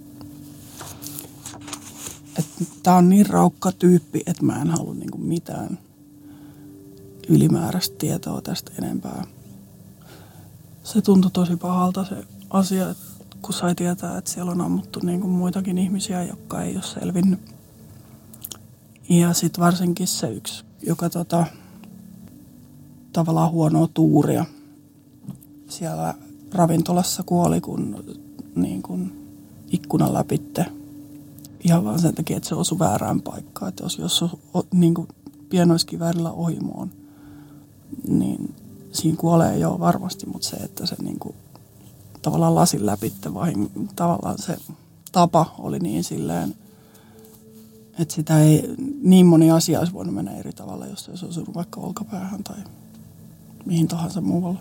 että tämä on niin raukka tyyppi, että mä en halua niinku mitään ylimääräistä tietoa tästä enempää. Se tuntui tosi pahalta se asia, kun sai tietää, että siellä on ammuttu niinku muitakin ihmisiä, jotka ei ole selvinnyt. Ja sitten varsinkin se yksi, joka tota, tavallaan huonoa tuuria – siellä ravintolassa kuoli, kun niin kuin ikkunan läpitte. Ihan vaan sen takia, että se osui väärään paikkaan. Että jos, jos niin kuin pienoiskiväärillä ohimoon, niin siinä kuolee jo varmasti, mutta se, että se niin kuin, tavallaan lasin läpitte, vai tavallaan se tapa oli niin silleen, että sitä ei, niin moni asia olisi voinut mennä eri tavalla, jos se olisi osunut vaikka olkapäähän tai mihin tahansa muualle.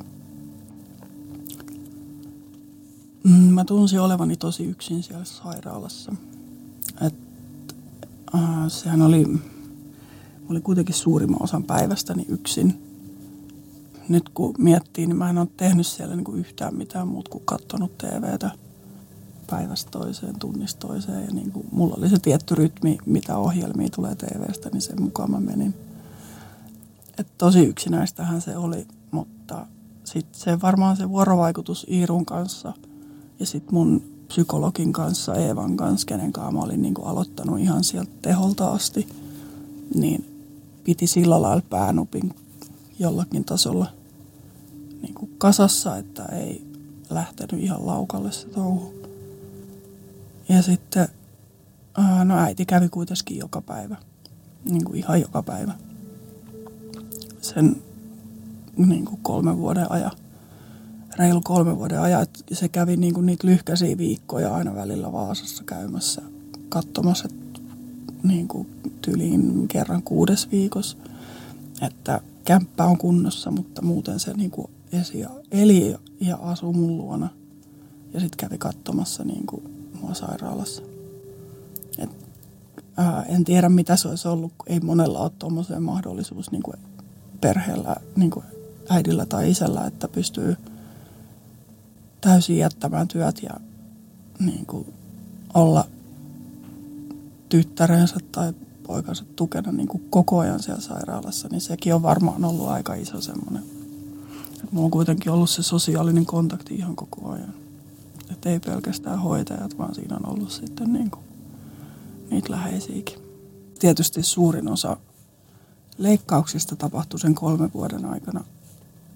Mä tunsin olevani tosi yksin siellä sairaalassa. Et, äh, sehän oli, oli kuitenkin suurimman osan päivästäni yksin. Nyt kun miettii, niin mä en ole tehnyt siellä niin kuin yhtään mitään muuta kuin katsonut TVtä päivästä toiseen, tunnista toiseen. Ja niin kuin, mulla oli se tietty rytmi, mitä ohjelmia tulee TVstä, niin sen mukaan mä menin. Et tosi yksinäistähän se oli, mutta sitten se varmaan se vuorovaikutus Iirun kanssa – ja sitten mun psykologin kanssa, Eevan kanssa, kenen kanssa mä olin niin kuin aloittanut ihan sieltä teholta asti, niin piti sillä lailla päänupin jollakin tasolla niin kuin kasassa, että ei lähtenyt ihan laukalle se touhu. Ja sitten, no äiti kävi kuitenkin joka päivä, niin kuin ihan joka päivä. Sen niin kuin kolmen vuoden ajan reilu kolme vuoden ajan. Se kävi niin kuin niitä lyhkäisiä viikkoja aina välillä Vaasassa käymässä katsomassa niin kuin tyliin kerran kuudes viikossa. Että kämppä on kunnossa, mutta muuten se niin kuin esi eli ja asui mun luona. Ja sitten kävi katsomassa niin kuin mua sairaalassa. Et, ää, en tiedä mitä se olisi ollut, ei monella ole tuommoiseen mahdollisuus niin kuin perheellä, niin kuin äidillä tai isällä, että pystyy – täysin jättämään työt ja niin kuin olla tyttärensä tai poikansa tukena niin kuin koko ajan siellä sairaalassa, niin sekin on varmaan ollut aika iso semmoinen. Mulla on kuitenkin ollut se sosiaalinen kontakti ihan koko ajan. Että ei pelkästään hoitajat, vaan siinä on ollut sitten niin kuin niitä läheisiäkin. Tietysti suurin osa leikkauksista tapahtui sen kolmen vuoden aikana –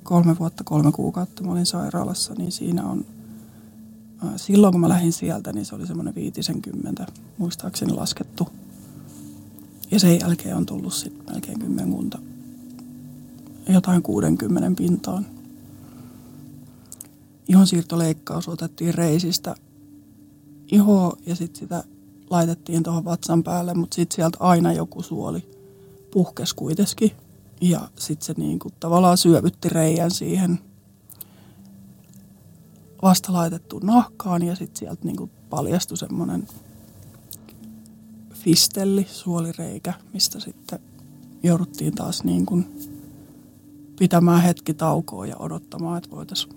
kolme vuotta, kolme kuukautta mä olin sairaalassa, niin siinä on, silloin kun mä lähdin sieltä, niin se oli semmoinen viitisenkymmentä, muistaakseni laskettu. Ja sen jälkeen on tullut sitten melkein kymmenkunta, jotain 60 pintaan. siirtoleikkaus otettiin reisistä ihoa ja sitten sitä laitettiin tuohon vatsan päälle, mutta sitten sieltä aina joku suoli puhkes kuitenkin. Ja sitten se niin kuin tavallaan syövytti reijän siihen vasta laitettuun nahkaan ja sitten sieltä niin kuin paljastui semmoinen fistelli, suolireikä, mistä sitten jouduttiin taas niin kuin pitämään hetki taukoa ja odottamaan, että voitaisiin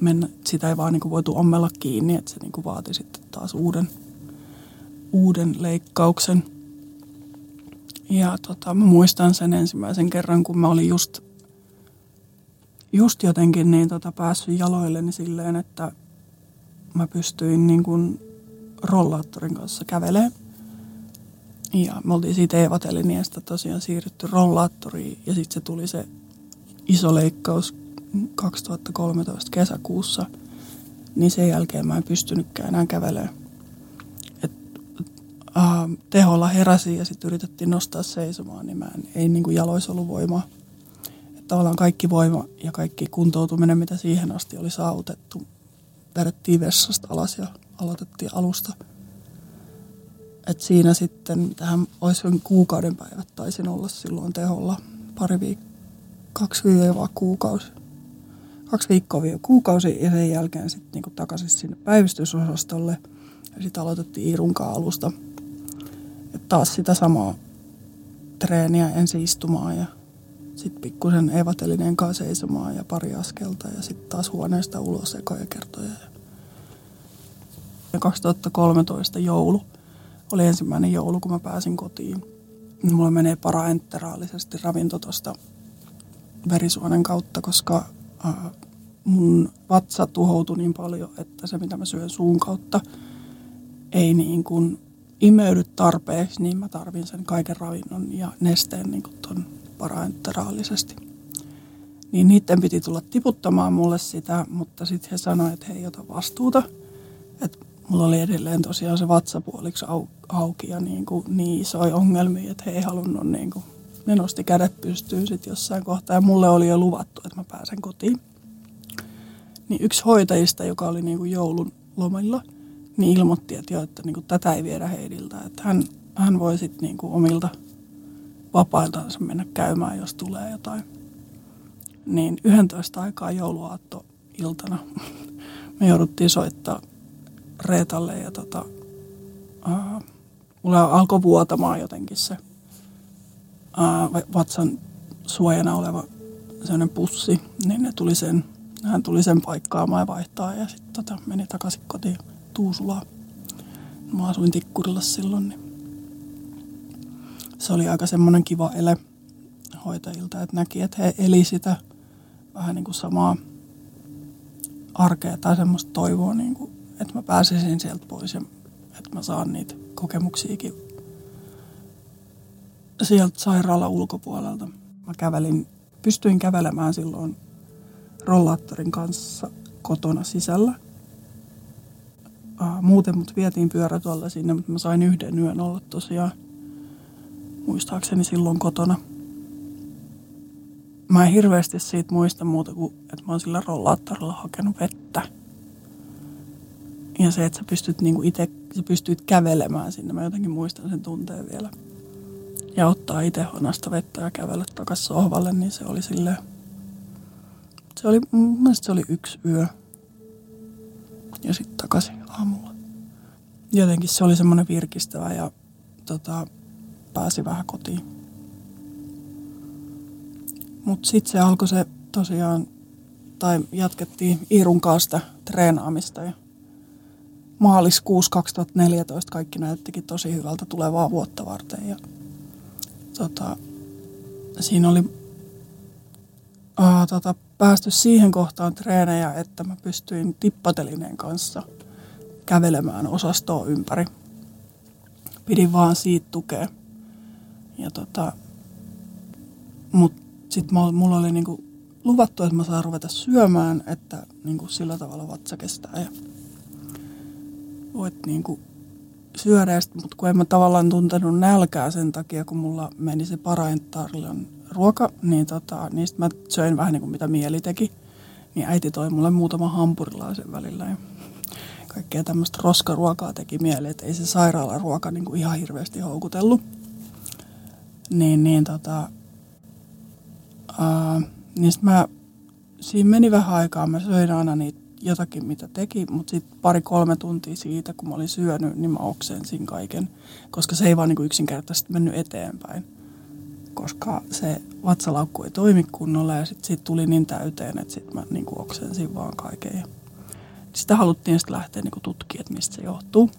mennä. Sitä ei vaan niin kuin voitu ommella kiinni, että se niin kuin vaati sitten taas uuden, uuden leikkauksen – ja tota, mä muistan sen ensimmäisen kerran, kun mä olin just, just jotenkin niin tota, päässyt jaloilleni silleen, että mä pystyin niin kuin rollaattorin kanssa kävelemään. Ja me oltiin siitä Eeva Teliniestä tosiaan siirrytty rollaattoriin ja sitten se tuli se iso leikkaus 2013 kesäkuussa. Niin sen jälkeen mä en pystynytkään enää kävelemään äh, teholla heräsi ja sitten yritettiin nostaa seisomaan, niin mä en, ei niin kuin jaloissa ollut voimaa. Että tavallaan kaikki voima ja kaikki kuntoutuminen, mitä siihen asti oli saavutettu, vedettiin vessasta alas ja aloitettiin alusta. Et siinä sitten, tähän olisi kuukauden päivät taisin olla silloin teholla, pari viik- kaksi viikkoa kuukausi. Kaksi viikkoa vielä kuukausi ja sen jälkeen sitten niinku takaisin sinne päivystysosastolle. Ja sitten aloitettiin Irunkaan alusta – taas sitä samaa treeniä ensin istumaan ja sitten pikkusen evatelinen kanssa seisomaan ja pari askelta ja sitten taas huoneesta ulos ekoja kertoja. Ja 2013 joulu oli ensimmäinen joulu, kun mä pääsin kotiin. Mulla menee paraenteraalisesti ravinto tuosta verisuonen kautta, koska äh, mun vatsa tuhoutui niin paljon, että se mitä mä syön suun kautta ei niin kuin imeydy tarpeeksi, niin mä tarvin sen kaiken ravinnon ja nesteen niin ton paraenteraalisesti. Niin niiden piti tulla tiputtamaan mulle sitä, mutta sitten he sanoivat, että he ei ota vastuuta. Että mulla oli edelleen tosiaan se vatsapuoliksi au, auki ja niin, kuin, niin isoja ongelmia, että he ei halunnut niin kuin, ne nosti kädet pystyyn sitten jossain kohtaa ja mulle oli jo luvattu, että mä pääsen kotiin. Niin yksi hoitajista, joka oli niin kuin joulun lomilla – niin ilmoitti, että, jo, että niin kuin, tätä ei viedä Heidiltä. Että hän, hän voi sitten niin kuin, omilta vapailtansa mennä käymään, jos tulee jotain. niin 11 aikaa jouluaatto iltana me jouduttiin soittaa Reetalle ja tota, uh, mulla alkoi vuotamaan jotenkin se uh, vatsan suojana oleva sellainen pussi, niin ne tuli sen, hän tuli sen paikkaamaan ja vaihtaa ja sitten tota, meni takaisin kotiin Tuusulaan. Mä asuin Tikkurilla silloin, niin se oli aika semmoinen kiva ele hoitajilta, että näki, että he eli sitä vähän niin kuin samaa arkea tai semmoista toivoa, niin kuin, että mä pääsisin sieltä pois ja että mä saan niitä kokemuksiakin sieltä sairaala ulkopuolelta. Mä kävelin, pystyin kävelemään silloin rollaattorin kanssa kotona sisällä. Muuten mut vietiin pyörätuolla sinne, mutta mä sain yhden yön olla tosiaan muistaakseni silloin kotona. Mä en hirveästi siitä muista muuta kuin, että mä oon sillä rollaattorilla hakenut vettä. Ja se, että sä pystyt niinku itse, sä pystyt kävelemään sinne. Mä jotenkin muistan sen tunteen vielä. Ja ottaa itse honasta vettä ja kävellä takas sohvalle, niin se oli silleen... Se oli, mun mielestä se oli yksi yö. Ja sitten takaisin aamulla. Jotenkin se oli semmoinen virkistävä ja tota, pääsi vähän kotiin. Mutta sitten se alkoi se tosiaan, tai jatkettiin Iirun kanssa treenaamista ja maaliskuussa 2014 kaikki näyttikin tosi hyvältä tulevaa vuotta varten ja tota, siinä oli aa, tota, päästy siihen kohtaan treenejä, että mä pystyin tippatelineen kanssa kävelemään osastoa ympäri. Pidin vaan siitä tukea. Ja tota, mut sit mulla oli niinku luvattu, että mä saan ruveta syömään, että niinku sillä tavalla vatsa kestää ja voit niinku syödä. Mutta kun en mä tavallaan tuntenut nälkää sen takia, kun mulla meni se paraintarlion ruoka, niin tota, niistä mä söin vähän niin kuin mitä mieli teki. Niin äiti toi mulle muutama hampurilaisen välillä ja kaikkea tämmöistä roskaruokaa teki mieli, että ei se sairaalaruoka niin kuin ihan hirveästi houkutellut. Niin, niin tota, ää, niin mä, siinä meni vähän aikaa, mä söin aina niitä jotakin, mitä teki, mutta sitten pari-kolme tuntia siitä, kun mä olin syönyt, niin mä oksensin kaiken, koska se ei vaan niin yksinkertaisesti mennyt eteenpäin. Koska se vatsalaukku ei toimi kunnolla ja sitten siitä tuli niin täyteen, että sitten mä niin oksensin vaan kaiken. Sitä haluttiin sitten lähteä niin tutkimaan, että mistä se johtuu.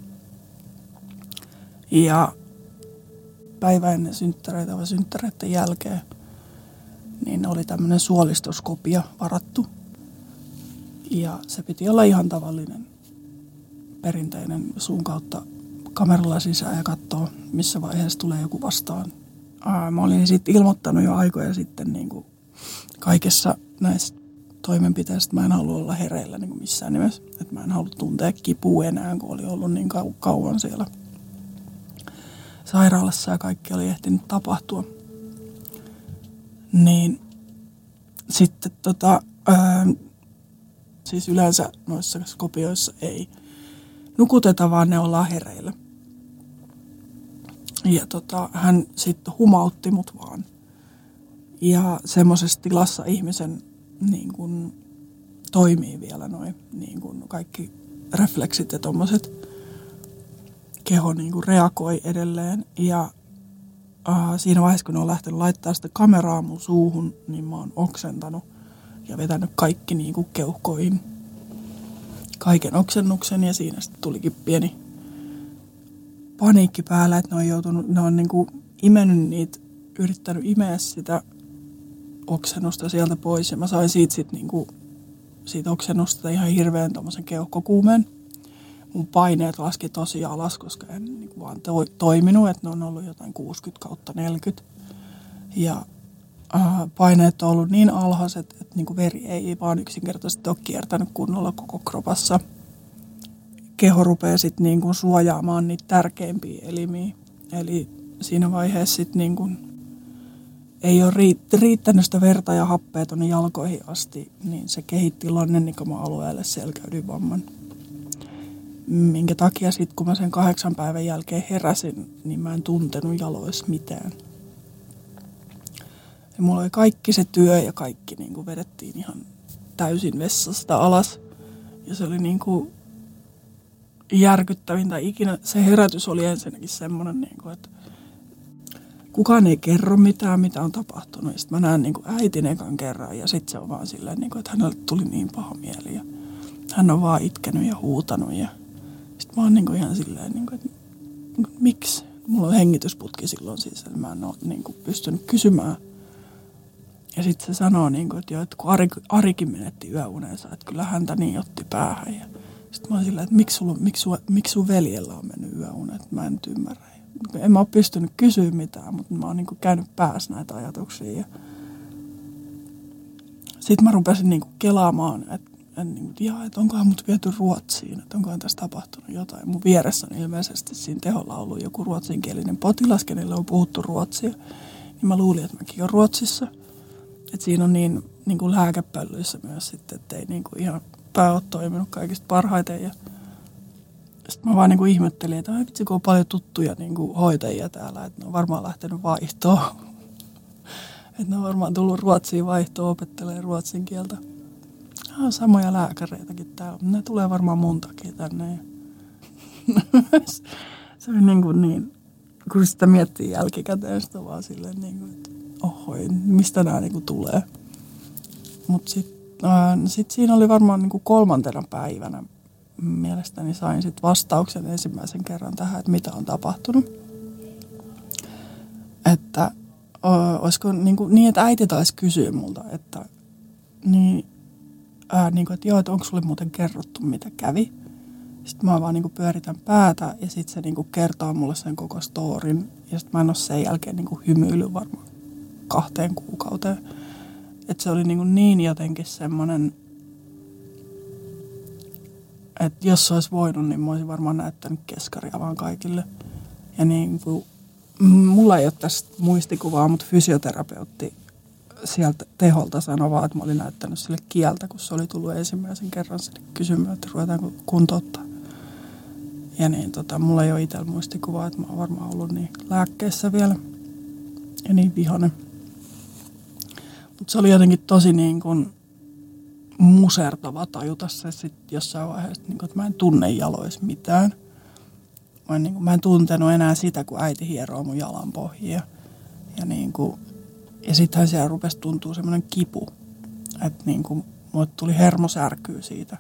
Ja päivä ennen synttäreitä vai synttäreiden jälkeen, niin oli tämmöinen suolistoskopia varattu. Ja se piti olla ihan tavallinen perinteinen suun kautta kameralla sisään ja katsoa, missä vaiheessa tulee joku vastaan. Ää, mä olin sitten ilmoittanut jo aikoja sitten niin kuin kaikessa näissä toimenpiteistä. Mä en halua olla hereillä niin kuin missään nimessä. Että mä en halua tuntea kipua enää, kun oli ollut niin kau- kauan siellä sairaalassa ja kaikki oli ehtinyt tapahtua. Niin sitten tota, ää, siis yleensä noissa kopioissa ei nukuteta, vaan ne ollaan hereillä. Ja tota, hän sitten humautti mut vaan. Ja semmoisessa tilassa ihmisen niin kun, toimii vielä noin niin kun kaikki refleksit ja tommoset. Keho niin kun, reagoi edelleen. Ja äh, siinä vaiheessa, kun on lähtenyt laittaa sitä kameraa mun suuhun, niin mä oon oksentanut ja vetänyt kaikki niin kuin keuhkoihin kaiken oksennuksen ja siinä sitten tulikin pieni paniikki päällä, että ne on joutunut, ne on niin kuin imennyt niitä, yrittänyt imeä sitä oksennusta sieltä pois ja mä sain siitä sitten niin kuin, siitä oksennusta ihan hirveän tommosen keuhkokuumeen. Mun paineet laski tosi alas, koska en niin kuin vaan to, toiminut, että ne on ollut jotain 60 kautta 40. Ja äh, paineet on ollut niin alhaiset, että niin kuin veri ei vaan yksinkertaisesti ole kiertänyt kunnolla koko kropassa. Keho rupeaa sitten niin kuin suojaamaan niitä tärkeimpiä elimiä. Eli siinä vaiheessa sitten niin kuin ei ole riittänyt sitä verta ja happea tuonne jalkoihin asti, niin se kehitti lannennikoma-alueelle selkäydinvamman. Minkä takia sitten, kun mä sen kahdeksan päivän jälkeen heräsin, niin mä en tuntenut jaloissa mitään. Ja mulla oli kaikki se työ ja kaikki niin kuin vedettiin ihan täysin vessasta alas. Ja se oli niin kuin järkyttävintä ikinä. Se herätys oli ensinnäkin semmoinen, niin kuin, että kukaan ei kerro mitään, mitä on tapahtunut. Sitten mä näen niin äitin ekan kerran ja sitten se on vaan silleen, niin kuin, että hänelle tuli niin paha mieli. Ja hän on vaan itkenyt ja huutanut. Ja sitten mä oon niin ihan silleen, niin kuin, että niin kuin, miksi? Mulla on hengitysputki silloin siis, että mä en ole niin kuin pystynyt kysymään. Ja sitten se sanoo, niin kuin, että, jo, että kun Ari, Arikin menetti yöunensa, että kyllä häntä niin otti päähän. Ja sitten mä oon silleen, että miksi, sulla, miksi, miksi sun veljellä on mennyt yöunet, mä en ymmärrä. En mä ole pystynyt kysyä mitään, mutta mä oon niin kuin käynyt päässä näitä ajatuksia. Ja sitten mä rupesin niin kuin kelaamaan, että, että, niin kuin, että onkohan mut viety Ruotsiin, että onkohan tässä tapahtunut jotain. Mun vieressä on ilmeisesti siinä teholla ollut joku ruotsinkielinen potilas, kenelle on puhuttu ruotsia. Niin mä luulin, että mäkin olen Ruotsissa. Että siinä on niin, niin kuin lääkepöllyissä myös sitten, että ei niin kuin ihan pää ole toiminut kaikista parhaiten. Ja sitten mä vaan niin kuin ihmettelin, että ai vitsi, kun on paljon tuttuja niin kuin hoitajia täällä, että ne on varmaan lähtenyt vaihtoon. että ne on varmaan tullut Ruotsiin vaihtoon opettelee ruotsin kieltä. On samoja lääkäreitäkin täällä, ne tulee varmaan mun takia tänne. se on niin kuin niin, kun sitä miettii jälkikäteen, sitä vaan silleen niin kuin, että oho, mistä nämä niin kuin tulee. Mutta sitten äh, sit siinä oli varmaan niin kuin kolmantena päivänä mielestäni sain sit vastauksen ensimmäisen kerran tähän, että mitä on tapahtunut. Että olisiko niin, kuin, niin, että äiti taisi kysyä multa, että, niin, ää, niin kuin, että joo, että onko sulle muuten kerrottu, mitä kävi. Sitten mä vaan niin kuin pyöritän päätä ja sitten se niin kuin kertoo mulle sen koko storin. Ja sitten mä en ole sen jälkeen niin kuin hymyillyt varmaan kahteen kuukauteen. Että se oli niin, kuin niin jotenkin semmoinen että jos olisi voinut, niin mä olisin varmaan näyttänyt keskaria vaan kaikille. Ja niin kuin, mulla ei ole tästä muistikuvaa, mutta fysioterapeutti sieltä teholta sanoi vaan, että mä olin näyttänyt sille kieltä, kun se oli tullut ensimmäisen kerran sinne kysymään, että ruvetaanko kuntouttaa. Ja niin, tota, mulla ei ole itsellä muistikuvaa, että mä oon varmaan ollut niin lääkkeessä vielä ja niin vihanen. Mutta se oli jotenkin tosi niin kuin, musertava tajuta se sitten jossain vaiheessa, niin kuin, että mä en tunne jalois mitään. Mä en, niin kuin, mä en tuntenut enää sitä, kun äiti hieroo mun jalan pohjia. Ja, niin kuin, ja sittenhän siellä rupesi tuntua semmoinen kipu, että niin kuin, mulle tuli hermosärkyy siitä.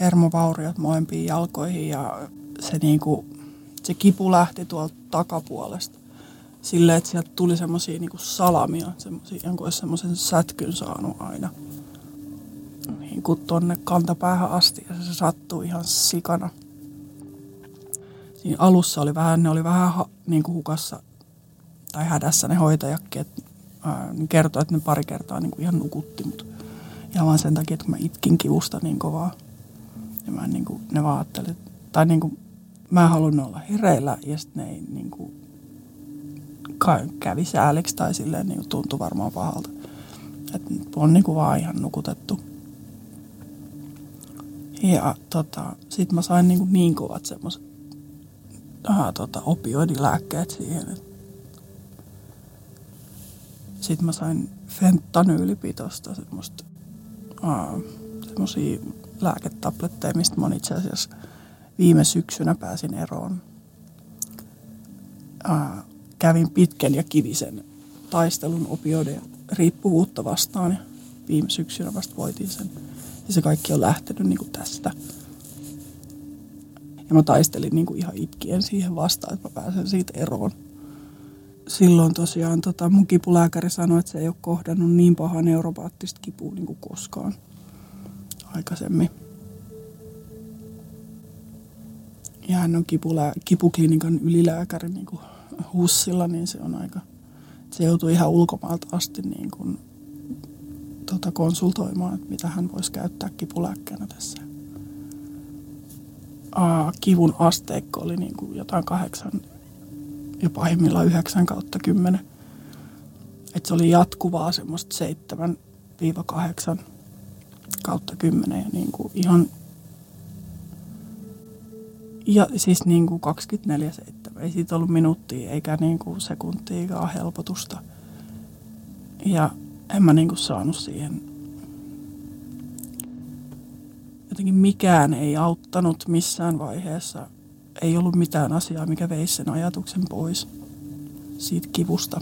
Hermovauriot molempiin jalkoihin ja se, niin kuin, se kipu lähti tuolta takapuolesta. Silleen, että sieltä tuli semmoisia niin salamia, semmoisia, jonkun olisi semmoisen sätkyn saanut aina – niin kuin tonne kantapäähän asti ja se sattui ihan sikana. Siinä alussa oli vähän, ne oli vähän niin kuin hukassa tai hädässä ne hoitajakin, että niin kertoi, että ne pari kertaa niin kuin ihan nukutti, mutta ihan vaan sen takia, että mä itkin kivusta niin kovaa. Ja mä niin kuin, ne vaan ajatteli, tai niin kuin, mä halunnut olla hereillä ja sitten ne ei niin kuin, kävi sääliksi tai silleen niin tuntui varmaan pahalta. Että on niin kuin vaan ihan nukutettu. Ja tota, sitten mä sain niin, niin kovat semmoiset tota, opioidilääkkeet siihen. Sitten mä sain fentanyylipitosta semmoista semmoisia lääketabletteja, mistä mä itse asiassa viime syksynä pääsin eroon. Ää, kävin pitkän ja kivisen taistelun opioideja riippuvuutta vastaan ja viime syksynä vasta voitin sen ja se kaikki on lähtenyt niin kuin tästä. Ja mä taistelin niin kuin ihan itkien siihen vastaan, että mä pääsen siitä eroon. Silloin tosiaan tota, mun kipulääkäri sanoi, että se ei ole kohdannut niin pahaa neuropaattista kipua niin kuin koskaan aikaisemmin. Ja hän on kipulää, kipuklinikan ylilääkäri niin kuin Hussilla, niin se on aika... Se joutui ihan ulkomaalta asti niin kuin tota, konsultoimaan, että mitä hän voisi käyttää kipulääkkeenä tässä. Aa, kivun asteikko oli niin kuin jotain kahdeksan ja pahimmillaan yhdeksän kautta kymmenen. Et se oli jatkuvaa semmoista seitsemän viiva kahdeksan kautta kymmenen ja niin kuin ihan ja siis niin kuin 24-7. Ei siitä ollut minuuttia eikä niin kuin sekuntiikaan helpotusta. Ja en mä niinku saanut siihen. Jotenkin mikään ei auttanut missään vaiheessa. Ei ollut mitään asiaa, mikä veisi sen ajatuksen pois siitä kivusta.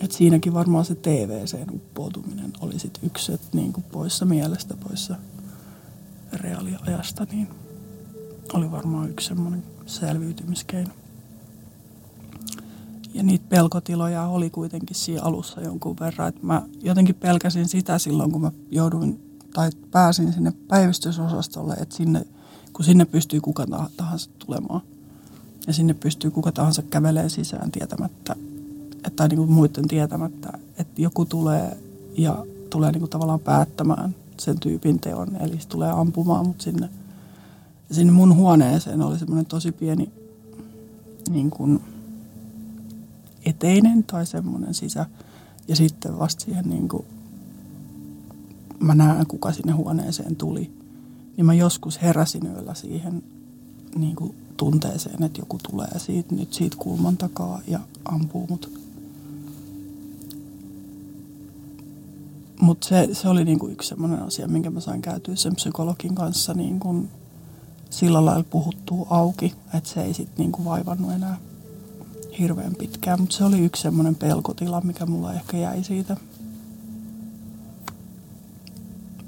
Et siinäkin varmaan se TVCn uppoutuminen oli sit yksi, että niin kuin poissa mielestä, poissa reaaliajasta, niin oli varmaan yksi semmoinen selviytymiskeino. Ja niitä pelkotiloja oli kuitenkin siinä alussa jonkun verran. Että mä jotenkin pelkäsin sitä silloin, kun mä jouduin tai pääsin sinne päivystysosastolle, että sinne, kun sinne pystyy kuka tahansa tulemaan. Ja sinne pystyy kuka tahansa kävelee sisään tietämättä, tai niin kuin muiden tietämättä, että joku tulee ja tulee niin kuin tavallaan päättämään sen tyypin teon. Eli se tulee ampumaan mut sinne. Ja sinne mun huoneeseen oli semmoinen tosi pieni niin kuin eteinen tai semmoinen sisä. Ja sitten vasta siihen niin kuin, mä näen kuka sinne huoneeseen tuli. Niin mä joskus heräsin yöllä siihen niin kuin tunteeseen, että joku tulee siitä, nyt siitä kulman takaa ja ampuu mut. Mutta se, se oli niinku yksi sellainen asia, minkä mä sain käytyä sen psykologin kanssa niinku sillä lailla puhuttuu auki, että se ei sitten niinku vaivannut enää hirveän pitkään. Mutta se oli yksi semmoinen pelkotila, mikä mulla ehkä jäi siitä.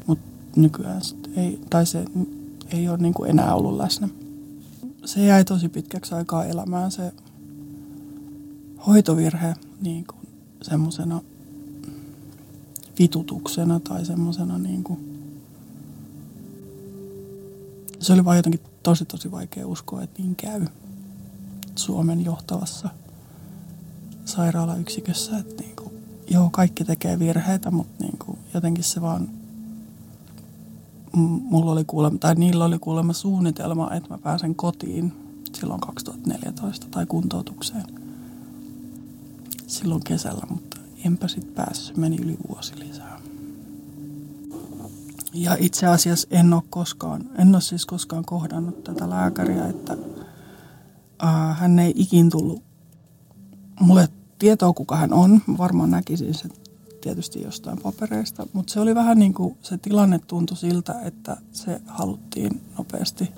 Mutta nykyään ei, tai se ei ole niinku enää ollut läsnä. Se jäi tosi pitkäksi aikaa elämään se hoitovirhe niin semmoisena vitutuksena tai semmoisena niin kuin, se oli vaan jotenkin tosi tosi vaikea uskoa, että niin käy Suomen johtavassa sairaalayksikössä, että niin kuin, joo, kaikki tekee virheitä, mutta niin kuin, jotenkin se vaan, mulla oli kuulemma, tai niillä oli kuulemma suunnitelma, että mä pääsen kotiin silloin 2014 tai kuntoutukseen silloin kesällä, mutta enpä sit päässyt, meni yli vuosi lisää. Ja itse asiassa en ole koskaan, en ole siis koskaan kohdannut tätä lääkäriä, että ää, hän ei ikin tullut mulle tietoa, kuka hän on. Varmaan näkisin sen tietysti jostain papereista, mutta se oli vähän niin kuin se tilanne tuntui siltä, että se haluttiin nopeasti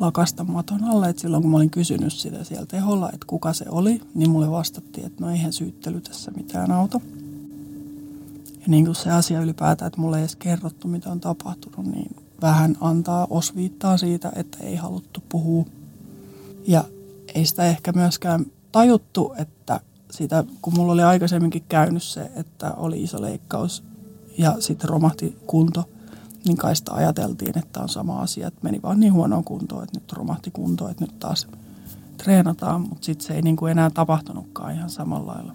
lakasta maton alle. Et silloin kun mä olin kysynyt sitä siellä teholla, että kuka se oli, niin mulle vastattiin, että no eihän syyttely tässä mitään auto. Ja niin kuin se asia ylipäätään, että mulle ei edes kerrottu, mitä on tapahtunut, niin vähän antaa osviittaa siitä, että ei haluttu puhua. Ja ei sitä ehkä myöskään tajuttu, että sitä, kun mulla oli aikaisemminkin käynyt se, että oli iso leikkaus ja sitten romahti kunto – niin kai sitä ajateltiin, että on sama asia, että meni vaan niin huonoon kuntoon, että nyt romahti kuntoon, että nyt taas treenataan, mutta sitten se ei niin kuin enää tapahtunutkaan ihan samalla lailla.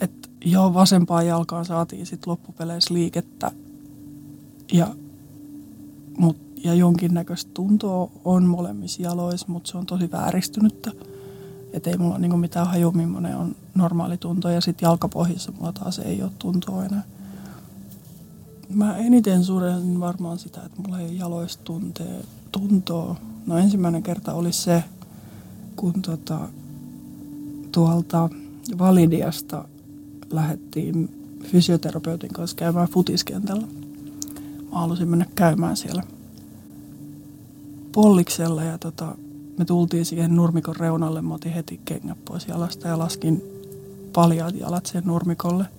Et joo, vasempaan jalkaan saatiin sitten loppupeleissä liikettä ja, mut, ja jonkinnäköistä tuntoa on molemmissa jaloissa, mutta se on tosi vääristynyttä. Että ei mulla ole niin mitään haju, millainen on normaali tunto ja sitten jalkapohjissa mulla taas ei ole tuntoa enää. Mä eniten suren varmaan sitä, että mulla ei jaloista tuntee, tuntoa. No ensimmäinen kerta oli se, kun tota, tuolta Validiasta lähdettiin fysioterapeutin kanssa käymään futiskentällä. Mä halusin mennä käymään siellä polliksella ja tota, me tultiin siihen nurmikon reunalle. Mä otin heti kengät pois jalasta ja laskin paljaat jalat siihen nurmikolle –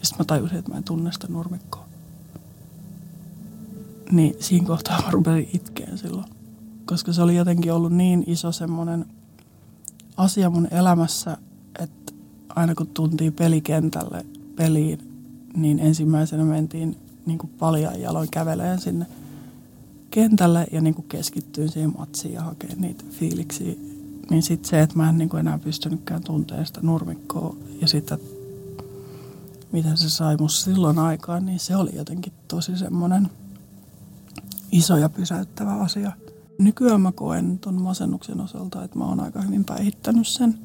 ja sitten mä tajusin, että mä en tunne sitä nurmikkoa. Niin siinä kohtaa mä rupesin itkeen silloin. Koska se oli jotenkin ollut niin iso semmoinen asia mun elämässä, että aina kun tuntiin pelikentälle peliin, niin ensimmäisenä mentiin niin kuin paljaan jaloin käveleen sinne kentälle ja niin kuin keskittyin siihen matsiin ja hakemaan niitä fiiliksiä. Niin sitten se, että mä en niin kuin enää pystynytkään tuntemaan sitä nurmikkoa ja sitten mitä se sai musta silloin aikaan, niin se oli jotenkin tosi semmoinen iso ja pysäyttävä asia. Nykyään mä koen ton masennuksen osalta, että mä oon aika hyvin päihittänyt sen.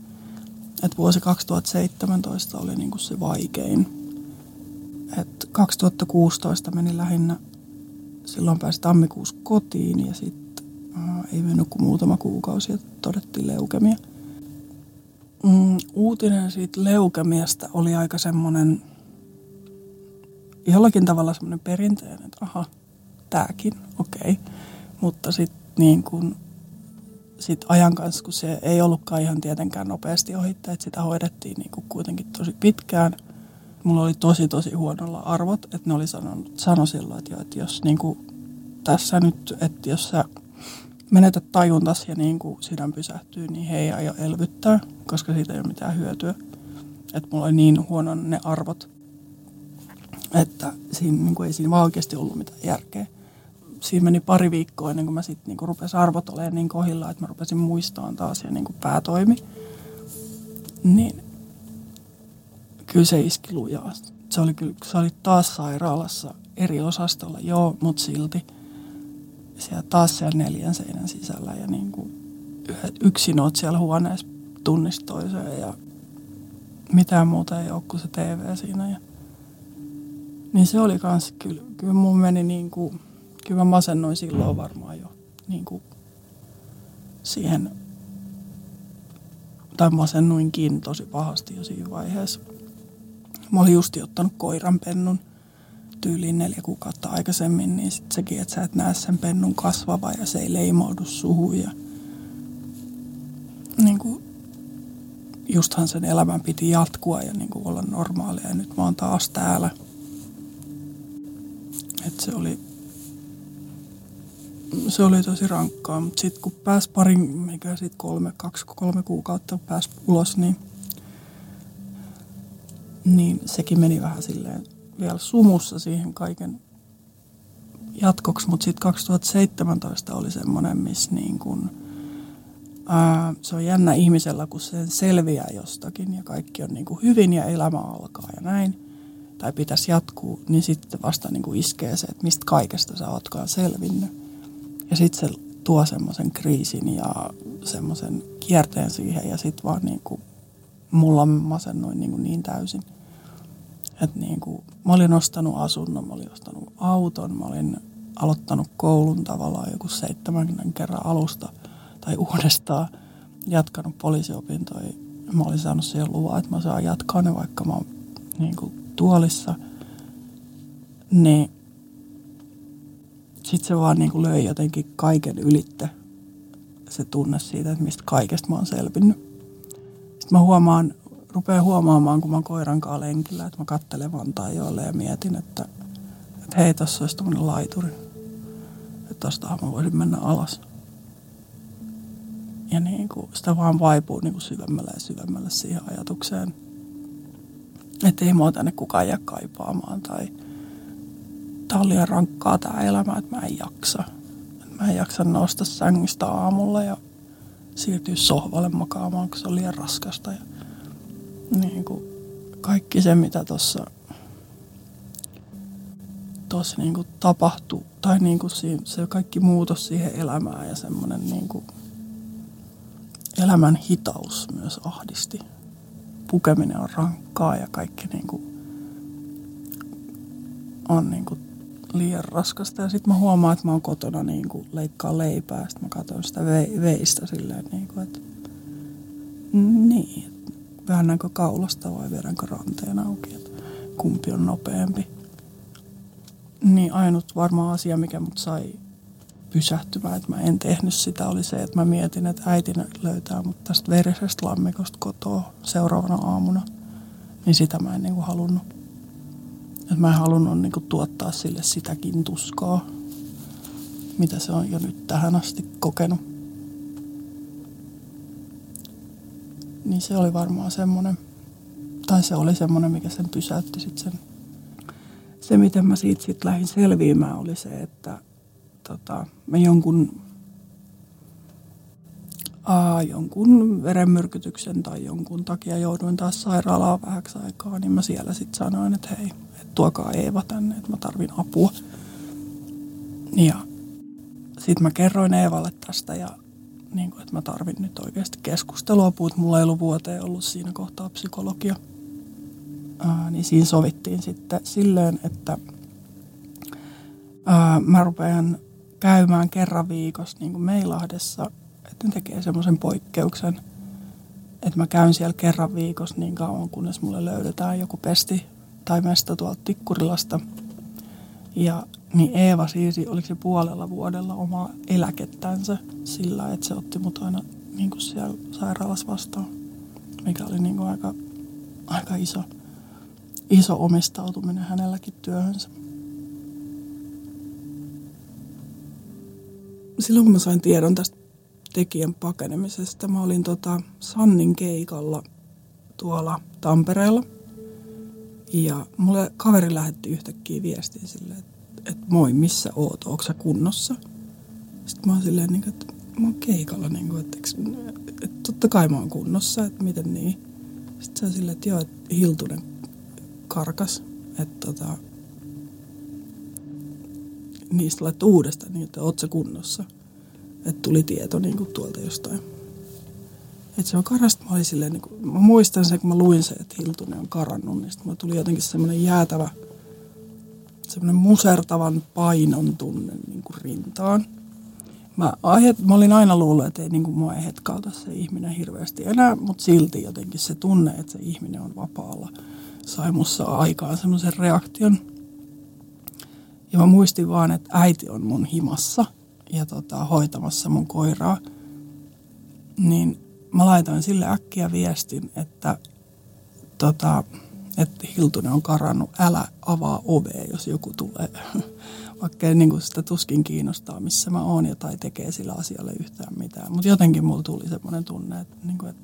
Että vuosi 2017 oli niinku se vaikein. Et 2016 meni lähinnä, silloin pääsi tammikuussa kotiin ja sitten äh, ei mennyt kuin muutama kuukausi ja todettiin leukemia. Mm, uutinen siitä leukemiasta oli aika semmoinen, jollakin tavalla semmoinen perinteinen, että aha, tääkin, okei. Okay. Mutta sitten niin kun, sit ajan kanssa, kun se ei ollutkaan ihan tietenkään nopeasti ohittaa, että sitä hoidettiin niin kuitenkin tosi pitkään. Mulla oli tosi tosi huonolla arvot, että ne oli sanonut, sano silloin, että, jo, että jos niin kuin, tässä nyt, että jos sä menetät tajuntas ja niin kuin sydän pysähtyy, niin he ei aio elvyttää, koska siitä ei ole mitään hyötyä. Että mulla oli niin huono ne arvot, että siinä niin kuin ei siinä vaan oikeasti ollut mitään järkeä. Siinä meni pari viikkoa ennen kuin mä sitten niin rupesin arvot olemaan niin kohilla, että mä rupesin muistamaan taas ja niin kuin päätoimi. Niin kyllä se iski lujaa. Se oli, kyllä, se oli taas sairaalassa eri osastolla, joo, mutta silti – siellä taas siellä neljän seinän sisällä ja niin kuin yksin oot siellä huoneessa tunnista ja mitään muuta ei ole kuin se TV siinä. Ja, niin se oli kans, kyllä, kyllä mun meni niin kuin, kyllä mä masennoin silloin varmaan jo niin kuin siihen, tai masennuinkin tosi pahasti jo siinä vaiheessa. Mä olin justi ottanut koiranpennun tyyliin neljä kuukautta aikaisemmin, niin sit sekin, että sä et näe sen pennun kasvava ja se ei leimaudu suhun ja niin kuin, justhan sen elämän piti jatkua ja niin kuin olla normaalia ja nyt mä oon taas täällä. Et se oli, se oli tosi rankkaa, mutta sitten kun pääsi parin, mikä sitten kolme, kaksi, kolme kuukautta pääsi ulos, niin, niin sekin meni vähän silleen vielä sumussa siihen kaiken jatkoksi, mutta sitten 2017 oli semmoinen, missä niin kun, ää, se on jännä ihmisellä, kun se selviää jostakin ja kaikki on niin kuin hyvin ja elämä alkaa ja näin, tai pitäisi jatkuu, niin sitten vasta niin kuin iskee se, että mistä kaikesta sä ootkaan selvinnyt. Ja sitten se tuo semmoisen kriisin ja semmoisen kierteen siihen ja sitten vaan niin kuin mulla masennuin niin, kuin niin täysin – et niin kuin, mä olin ostanut asunnon, mä olin ostanut auton, mä olin aloittanut koulun tavallaan joku 70 kerran alusta tai uudestaan, jatkanut poliisiopintoja. Mä olin saanut siihen luvan, että mä saan jatkaa ne, vaikka mä oon niin kuin, tuolissa. Niin sitten se vaan niin kuin löi jotenkin kaiken ylitte se tunne siitä, että mistä kaikesta mä oon selvinnyt. Sitten mä huomaan rupeaa huomaamaan, kun mä koiran kanssa lenkillä, että mä kattelen Vantaajoelle ja mietin, että, että hei, tässä olisi tämmöinen laituri. Että tostahan mä voisin mennä alas. Ja niin kuin sitä vaan vaipuu niin kuin syvemmälle ja syvemmälle siihen ajatukseen. Että ei mua tänne kukaan jää kaipaamaan tai tää on liian rankkaa tää elämä, että mä en jaksa. Että mä en jaksa nousta sängystä aamulla ja siirtyä sohvalle makaamaan, kun se on liian raskasta. Ja niin kuin kaikki se, mitä tuossa tossa niin kuin tapahtui, tai niin kuin se kaikki muutos siihen elämään ja semmoinen niin kuin elämän hitaus myös ahdisti. Pukeminen on rankkaa ja kaikki niin kuin on niin kuin liian raskasta. Ja sitten mä huomaan, että mä oon kotona niin kuin leikkaa leipää. Sitten mä katson sitä veistä silleen, niin kuin, että niin, väännänkö kaulasta vai vedänkö ranteen auki, että kumpi on nopeampi. Niin ainut varmaan asia, mikä mut sai pysähtymään, että mä en tehnyt sitä, oli se, että mä mietin, että äiti löytää mut tästä verisestä lammikosta kotoa seuraavana aamuna. Niin sitä mä en niinku halunnut. Että mä en halunnut niinku tuottaa sille sitäkin tuskaa, mitä se on jo nyt tähän asti kokenut. Niin se oli varmaan semmoinen, tai se oli semmoinen, mikä sen pysäytti sitten sen. Se, miten mä siitä sitten lähdin selviämään, oli se, että tota, mä jonkun, aa, jonkun verenmyrkytyksen tai jonkun takia jouduin taas sairaalaan vähäksi aikaa, niin mä siellä sitten sanoin, että hei, et tuokaa Eeva tänne, että mä tarvin apua. Ja sitten mä kerroin Eevalle tästä ja niin kuin, että mä tarvin nyt oikeasti keskustelua, puhut, mulla ei ollut vuoteen ollut siinä kohtaa psykologia. Ää, niin siinä sovittiin sitten silleen, että ää, mä rupean käymään kerran viikossa niin kuin Meilahdessa, että ne tekee semmoisen poikkeuksen, että mä käyn siellä kerran viikossa niin kauan, kunnes mulle löydetään joku pesti tai mesta tuolta Tikkurilasta. Ja niin Eeva siirsi, oliko se puolella vuodella omaa eläkettänsä sillä, että se otti mut aina niin kuin siellä sairaalassa vastaan, mikä oli niin kuin aika, aika iso, iso omistautuminen hänelläkin työhönsä. Silloin kun mä sain tiedon tästä tekijän pakenemisesta, mä olin tota Sannin keikalla tuolla Tampereella. Ja mulle kaveri lähetti yhtäkkiä viestin silleen, että, että moi, missä oot, ootko sä kunnossa? Sitten mä oon silleen, niin että mä oon keikalla, niin kuin, että, että totta kai mä oon kunnossa, että miten niin. Sitten se on silleen, että joo, että Hiltunen karkas, että tota, niistä laittoi uudestaan, niin että oot sä kunnossa. Että tuli tieto niin kuin tuolta jostain. Että se on karasta, mä olin silleen, niin kuin, mä muistan sen, kun mä luin sen, että Hiltunen on karannut, niin sitten tuli jotenkin semmoinen jäätävä, semmoinen musertavan painon tunne niin kuin rintaan. Mä, aihe, mä olin aina luullut, että ei, niin kuin, mua ei hetkauta se ihminen hirveästi enää, mutta silti jotenkin se tunne, että se ihminen on vapaalla, sai mussa aikaan semmoisen reaktion. Ja mä muistin vaan, että äiti on mun himassa ja tota, hoitamassa mun koiraa. Niin mä laitoin sille äkkiä viestin, että, tota, että Hiltunen on karannut, älä avaa ovea, jos joku tulee. Vaikka niin sitä tuskin kiinnostaa, missä mä oon ja tai tekee sillä asialle yhtään mitään. Mutta jotenkin mulla tuli semmoinen tunne, että, niin kuin, että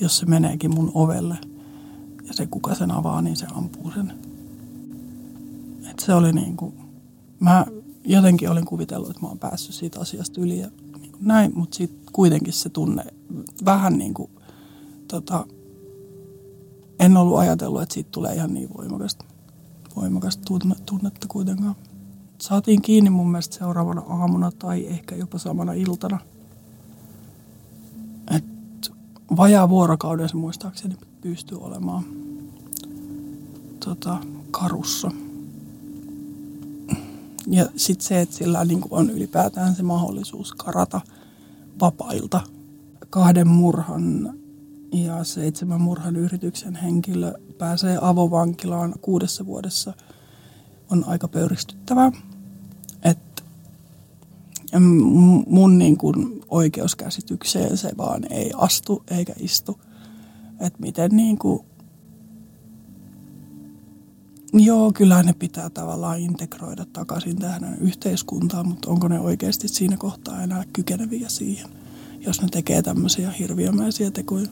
jos se meneekin mun ovelle ja se kuka sen avaa, niin se ampuu sen. Et se oli niin kuin, mä jotenkin olin kuvitellut, että mä oon päässyt siitä asiasta yli ja niin kuin näin, mutta sitten kuitenkin se tunne vähän niin kuin, tota, en ollut ajatellut, että siitä tulee ihan niin voimakasta, voimakasta tunnetta kuitenkaan. Saatiin kiinni mun mielestä seuraavana aamuna tai ehkä jopa samana iltana. Et vajaa vuorokauden se muistaakseni pystyy olemaan tota, karussa. Ja sitten se, että sillä niin on ylipäätään se mahdollisuus karata vapailta kahden murhan ja seitsemän murhan yrityksen henkilö pääsee avovankilaan kuudessa vuodessa on aika pöyristyttävää. Et mun niin kuin oikeuskäsitykseen se vaan ei astu eikä istu. Että miten niin kuin Joo, kyllä ne pitää tavallaan integroida takaisin tähän yhteiskuntaan, mutta onko ne oikeasti siinä kohtaa enää kykeneviä siihen, jos ne tekee tämmöisiä hirviömäisiä tekoja?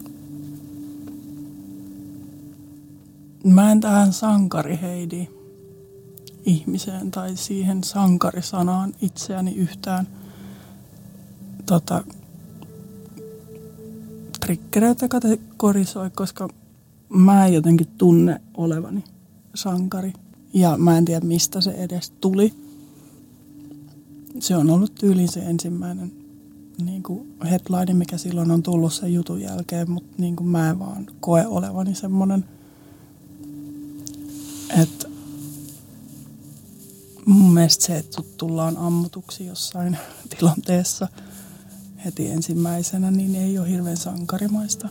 Mä en tähän sankariheidi ihmiseen tai siihen sankarisanaan itseäni yhtään tota, trikkereitä kategorisoi, koska mä en jotenkin tunne olevani sankari. Ja mä en tiedä, mistä se edes tuli. Se on ollut tyyliin se ensimmäinen niin kuin headline, mikä silloin on tullut sen jutun jälkeen, mutta niin kuin mä en vaan koe olevani semmoinen, että mun mielestä se, että tullaan ammutuksi jossain tilanteessa heti ensimmäisenä, niin ei ole hirveän sankarimaista.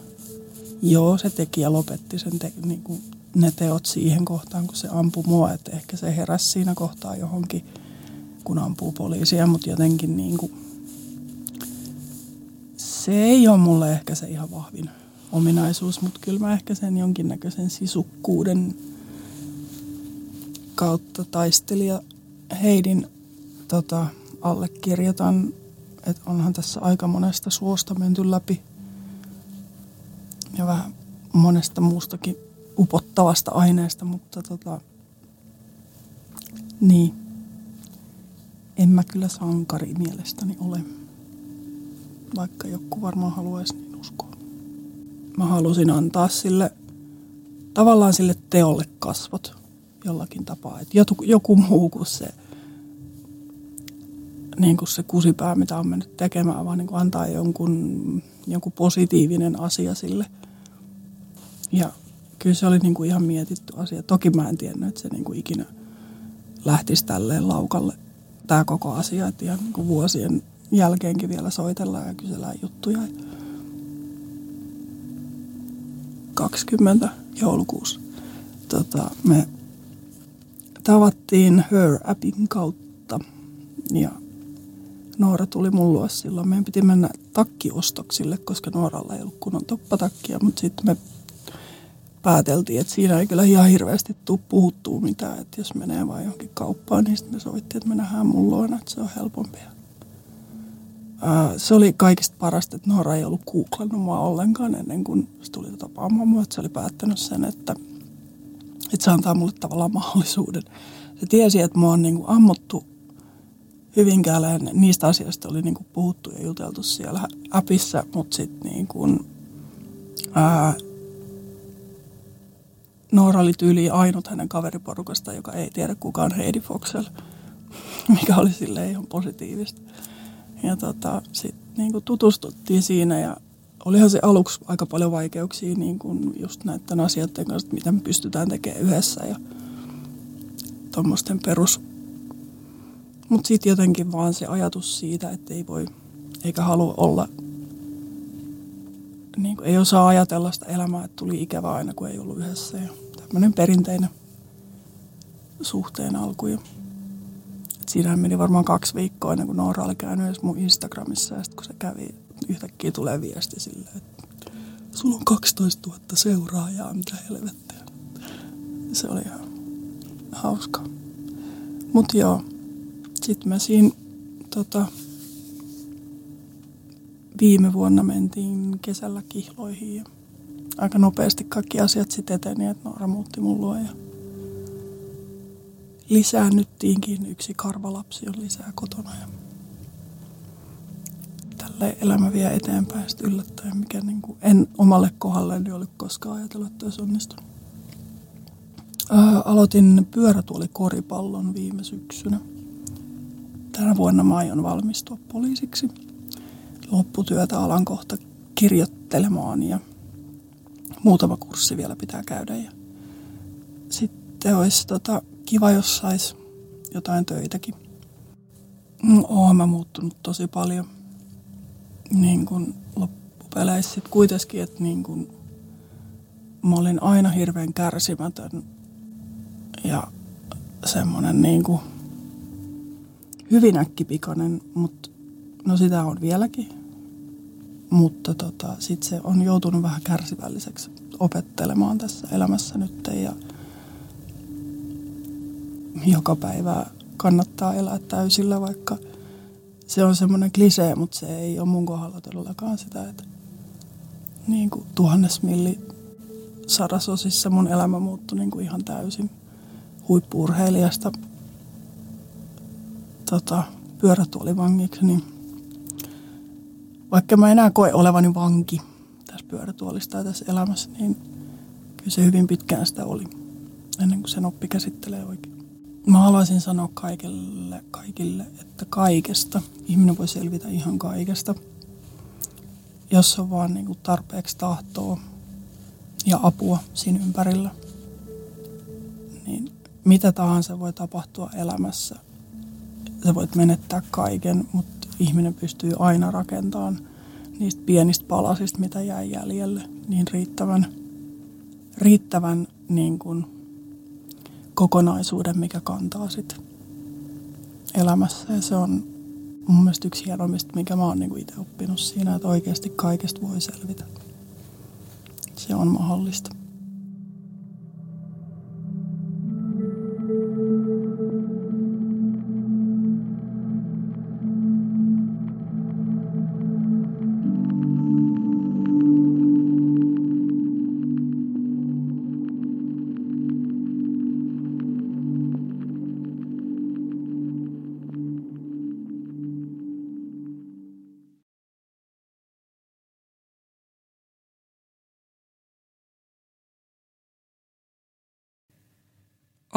Joo, se tekijä lopetti sen te, niin kuin ne teot siihen kohtaan, kun se ampui mua. Että ehkä se heräsi siinä kohtaa johonkin, kun ampuu poliisia, mutta jotenkin niin kuin, se ei ole mulle ehkä se ihan vahvin ominaisuus, mutta kyllä mä ehkä sen jonkinnäköisen sisukkuuden kautta taistelija Heidin tota, allekirjoitan, että onhan tässä aika monesta suosta menty läpi. Ja vähän monesta muustakin upottavasta aineesta, mutta tota, niin, en mä kyllä sankari mielestäni ole, vaikka joku varmaan haluaisi niin uskoa. Mä halusin antaa sille, tavallaan sille teolle kasvot jollakin tapaa, että joku, joku muu kuin se, niin kuin se kusipää, mitä on mennyt tekemään, vaan niin kuin antaa jonkun, jonkun positiivinen asia sille. Ja kyllä se oli niin kuin ihan mietitty asia. Toki mä en tiennyt, että se niin kuin ikinä lähtisi tälleen laukalle tämä koko asia, että ihan niin kuin vuosien jälkeenkin vielä soitellaan ja kysellään juttuja. 2020 joulukuussa. Tota, me tavattiin Her-appin kautta ja Noora tuli mun luo silloin. Meidän piti mennä takkiostoksille, koska Nooralla ei ollut kunnon toppatakkia, mutta sitten me pääteltiin, että siinä ei kyllä ihan hirveästi tule puhuttua mitään, että jos menee vain johonkin kauppaan, niin sitten me sovittiin, että me nähdään mun luona, että se on helpompi. se oli kaikista parasta, että Noora ei ollut googlannut mua ollenkaan ennen kuin se tuli tapaamaan mua, että se oli päättänyt sen, että, että se antaa mulle tavallaan mahdollisuuden. Se tiesi, että mua on niin kuin ammuttu Hyvinkäällä niistä asioista oli niin kuin puhuttu ja juteltu siellä appissa, mutta sitten niin kuin, ää, Noora oli tyyli ainut hänen kaveriporukasta, joka ei tiedä kuka on Heidi Foxel, mikä oli sille ihan positiivista. Ja tota, sitten niin tutustuttiin siinä ja olihan se aluksi aika paljon vaikeuksia niin kuin just näiden asioiden kanssa, mitä me pystytään tekemään yhdessä ja tuommoisten perus. Mutta sitten jotenkin vaan se ajatus siitä, että ei voi eikä halua olla, niin kuin, ei osaa ajatella sitä elämää, että tuli ikävä aina kun ei ollut yhdessä. Ja tämmöinen perinteinen suhteen alku. Ja siinähän meni varmaan kaksi viikkoa ennen kuin Noora oli käynyt edes mun Instagramissa. Ja sitten kun se kävi, yhtäkkiä tulee viesti silleen, että sulla on 12 000 seuraajaa, mitä helvettiä. Se oli ihan hauska. Mutta joo, sitten mä siinä tota, viime vuonna mentiin kesällä kihloihin ja aika nopeasti kaikki asiat sitten eteni, että Noora muutti mun luo ja lisäännyttiinkin. Yksi karvalapsi on lisää kotona ja tälle elämä vie eteenpäin sitten yllättäen, mikä niin kuin en omalle kohdalleni ole koskaan ajatellut, että olisi onnistunut. Ää, aloitin pyörätuolikoripallon viime syksynä. Tänä vuonna mä aion valmistua poliisiksi. Lopputyötä alan kohta kirjoittelemaan ja muutama kurssi vielä pitää käydä. Ja sitten olisi tota, kiva, jos sais jotain töitäkin. Mm, oon mä muuttunut tosi paljon niin kun loppupeleissä sitten kuitenkin, että niin kun mä olin aina hirveän kärsimätön ja semmoinen niin kuin hyvin äkkipikainen, mutta no sitä on vieläkin. Mutta tota, sitten se on joutunut vähän kärsivälliseksi opettelemaan tässä elämässä nyt ja joka päivä kannattaa elää täysillä, vaikka se on semmoinen klisee, mutta se ei ole mun kohdalla todellakaan sitä, että niin kuin tuhannes milli sadasosissa mun elämä muuttui niin kuin ihan täysin huippuurheilijasta tota, pyörätuolivangiksi, niin vaikka mä enää koe olevani vanki tässä pyörätuolista ja tässä elämässä, niin kyllä se hyvin pitkään sitä oli, ennen kuin sen oppi käsittelee oikein. Mä haluaisin sanoa kaikille, kaikille, että kaikesta ihminen voi selvitä ihan kaikesta, jos on vaan niin kuin tarpeeksi tahtoa ja apua siinä ympärillä. Niin mitä tahansa voi tapahtua elämässä. Sä voit menettää kaiken, mutta ihminen pystyy aina rakentamaan niistä pienistä palasista, mitä jää jäljelle, niin riittävän, riittävän niin kuin kokonaisuuden, mikä kantaa sit elämässä. Ja se on mun mielestä yksi hienommista, mikä mä oon niin itse oppinut siinä, että oikeasti kaikesta voi selvitä. Se on mahdollista.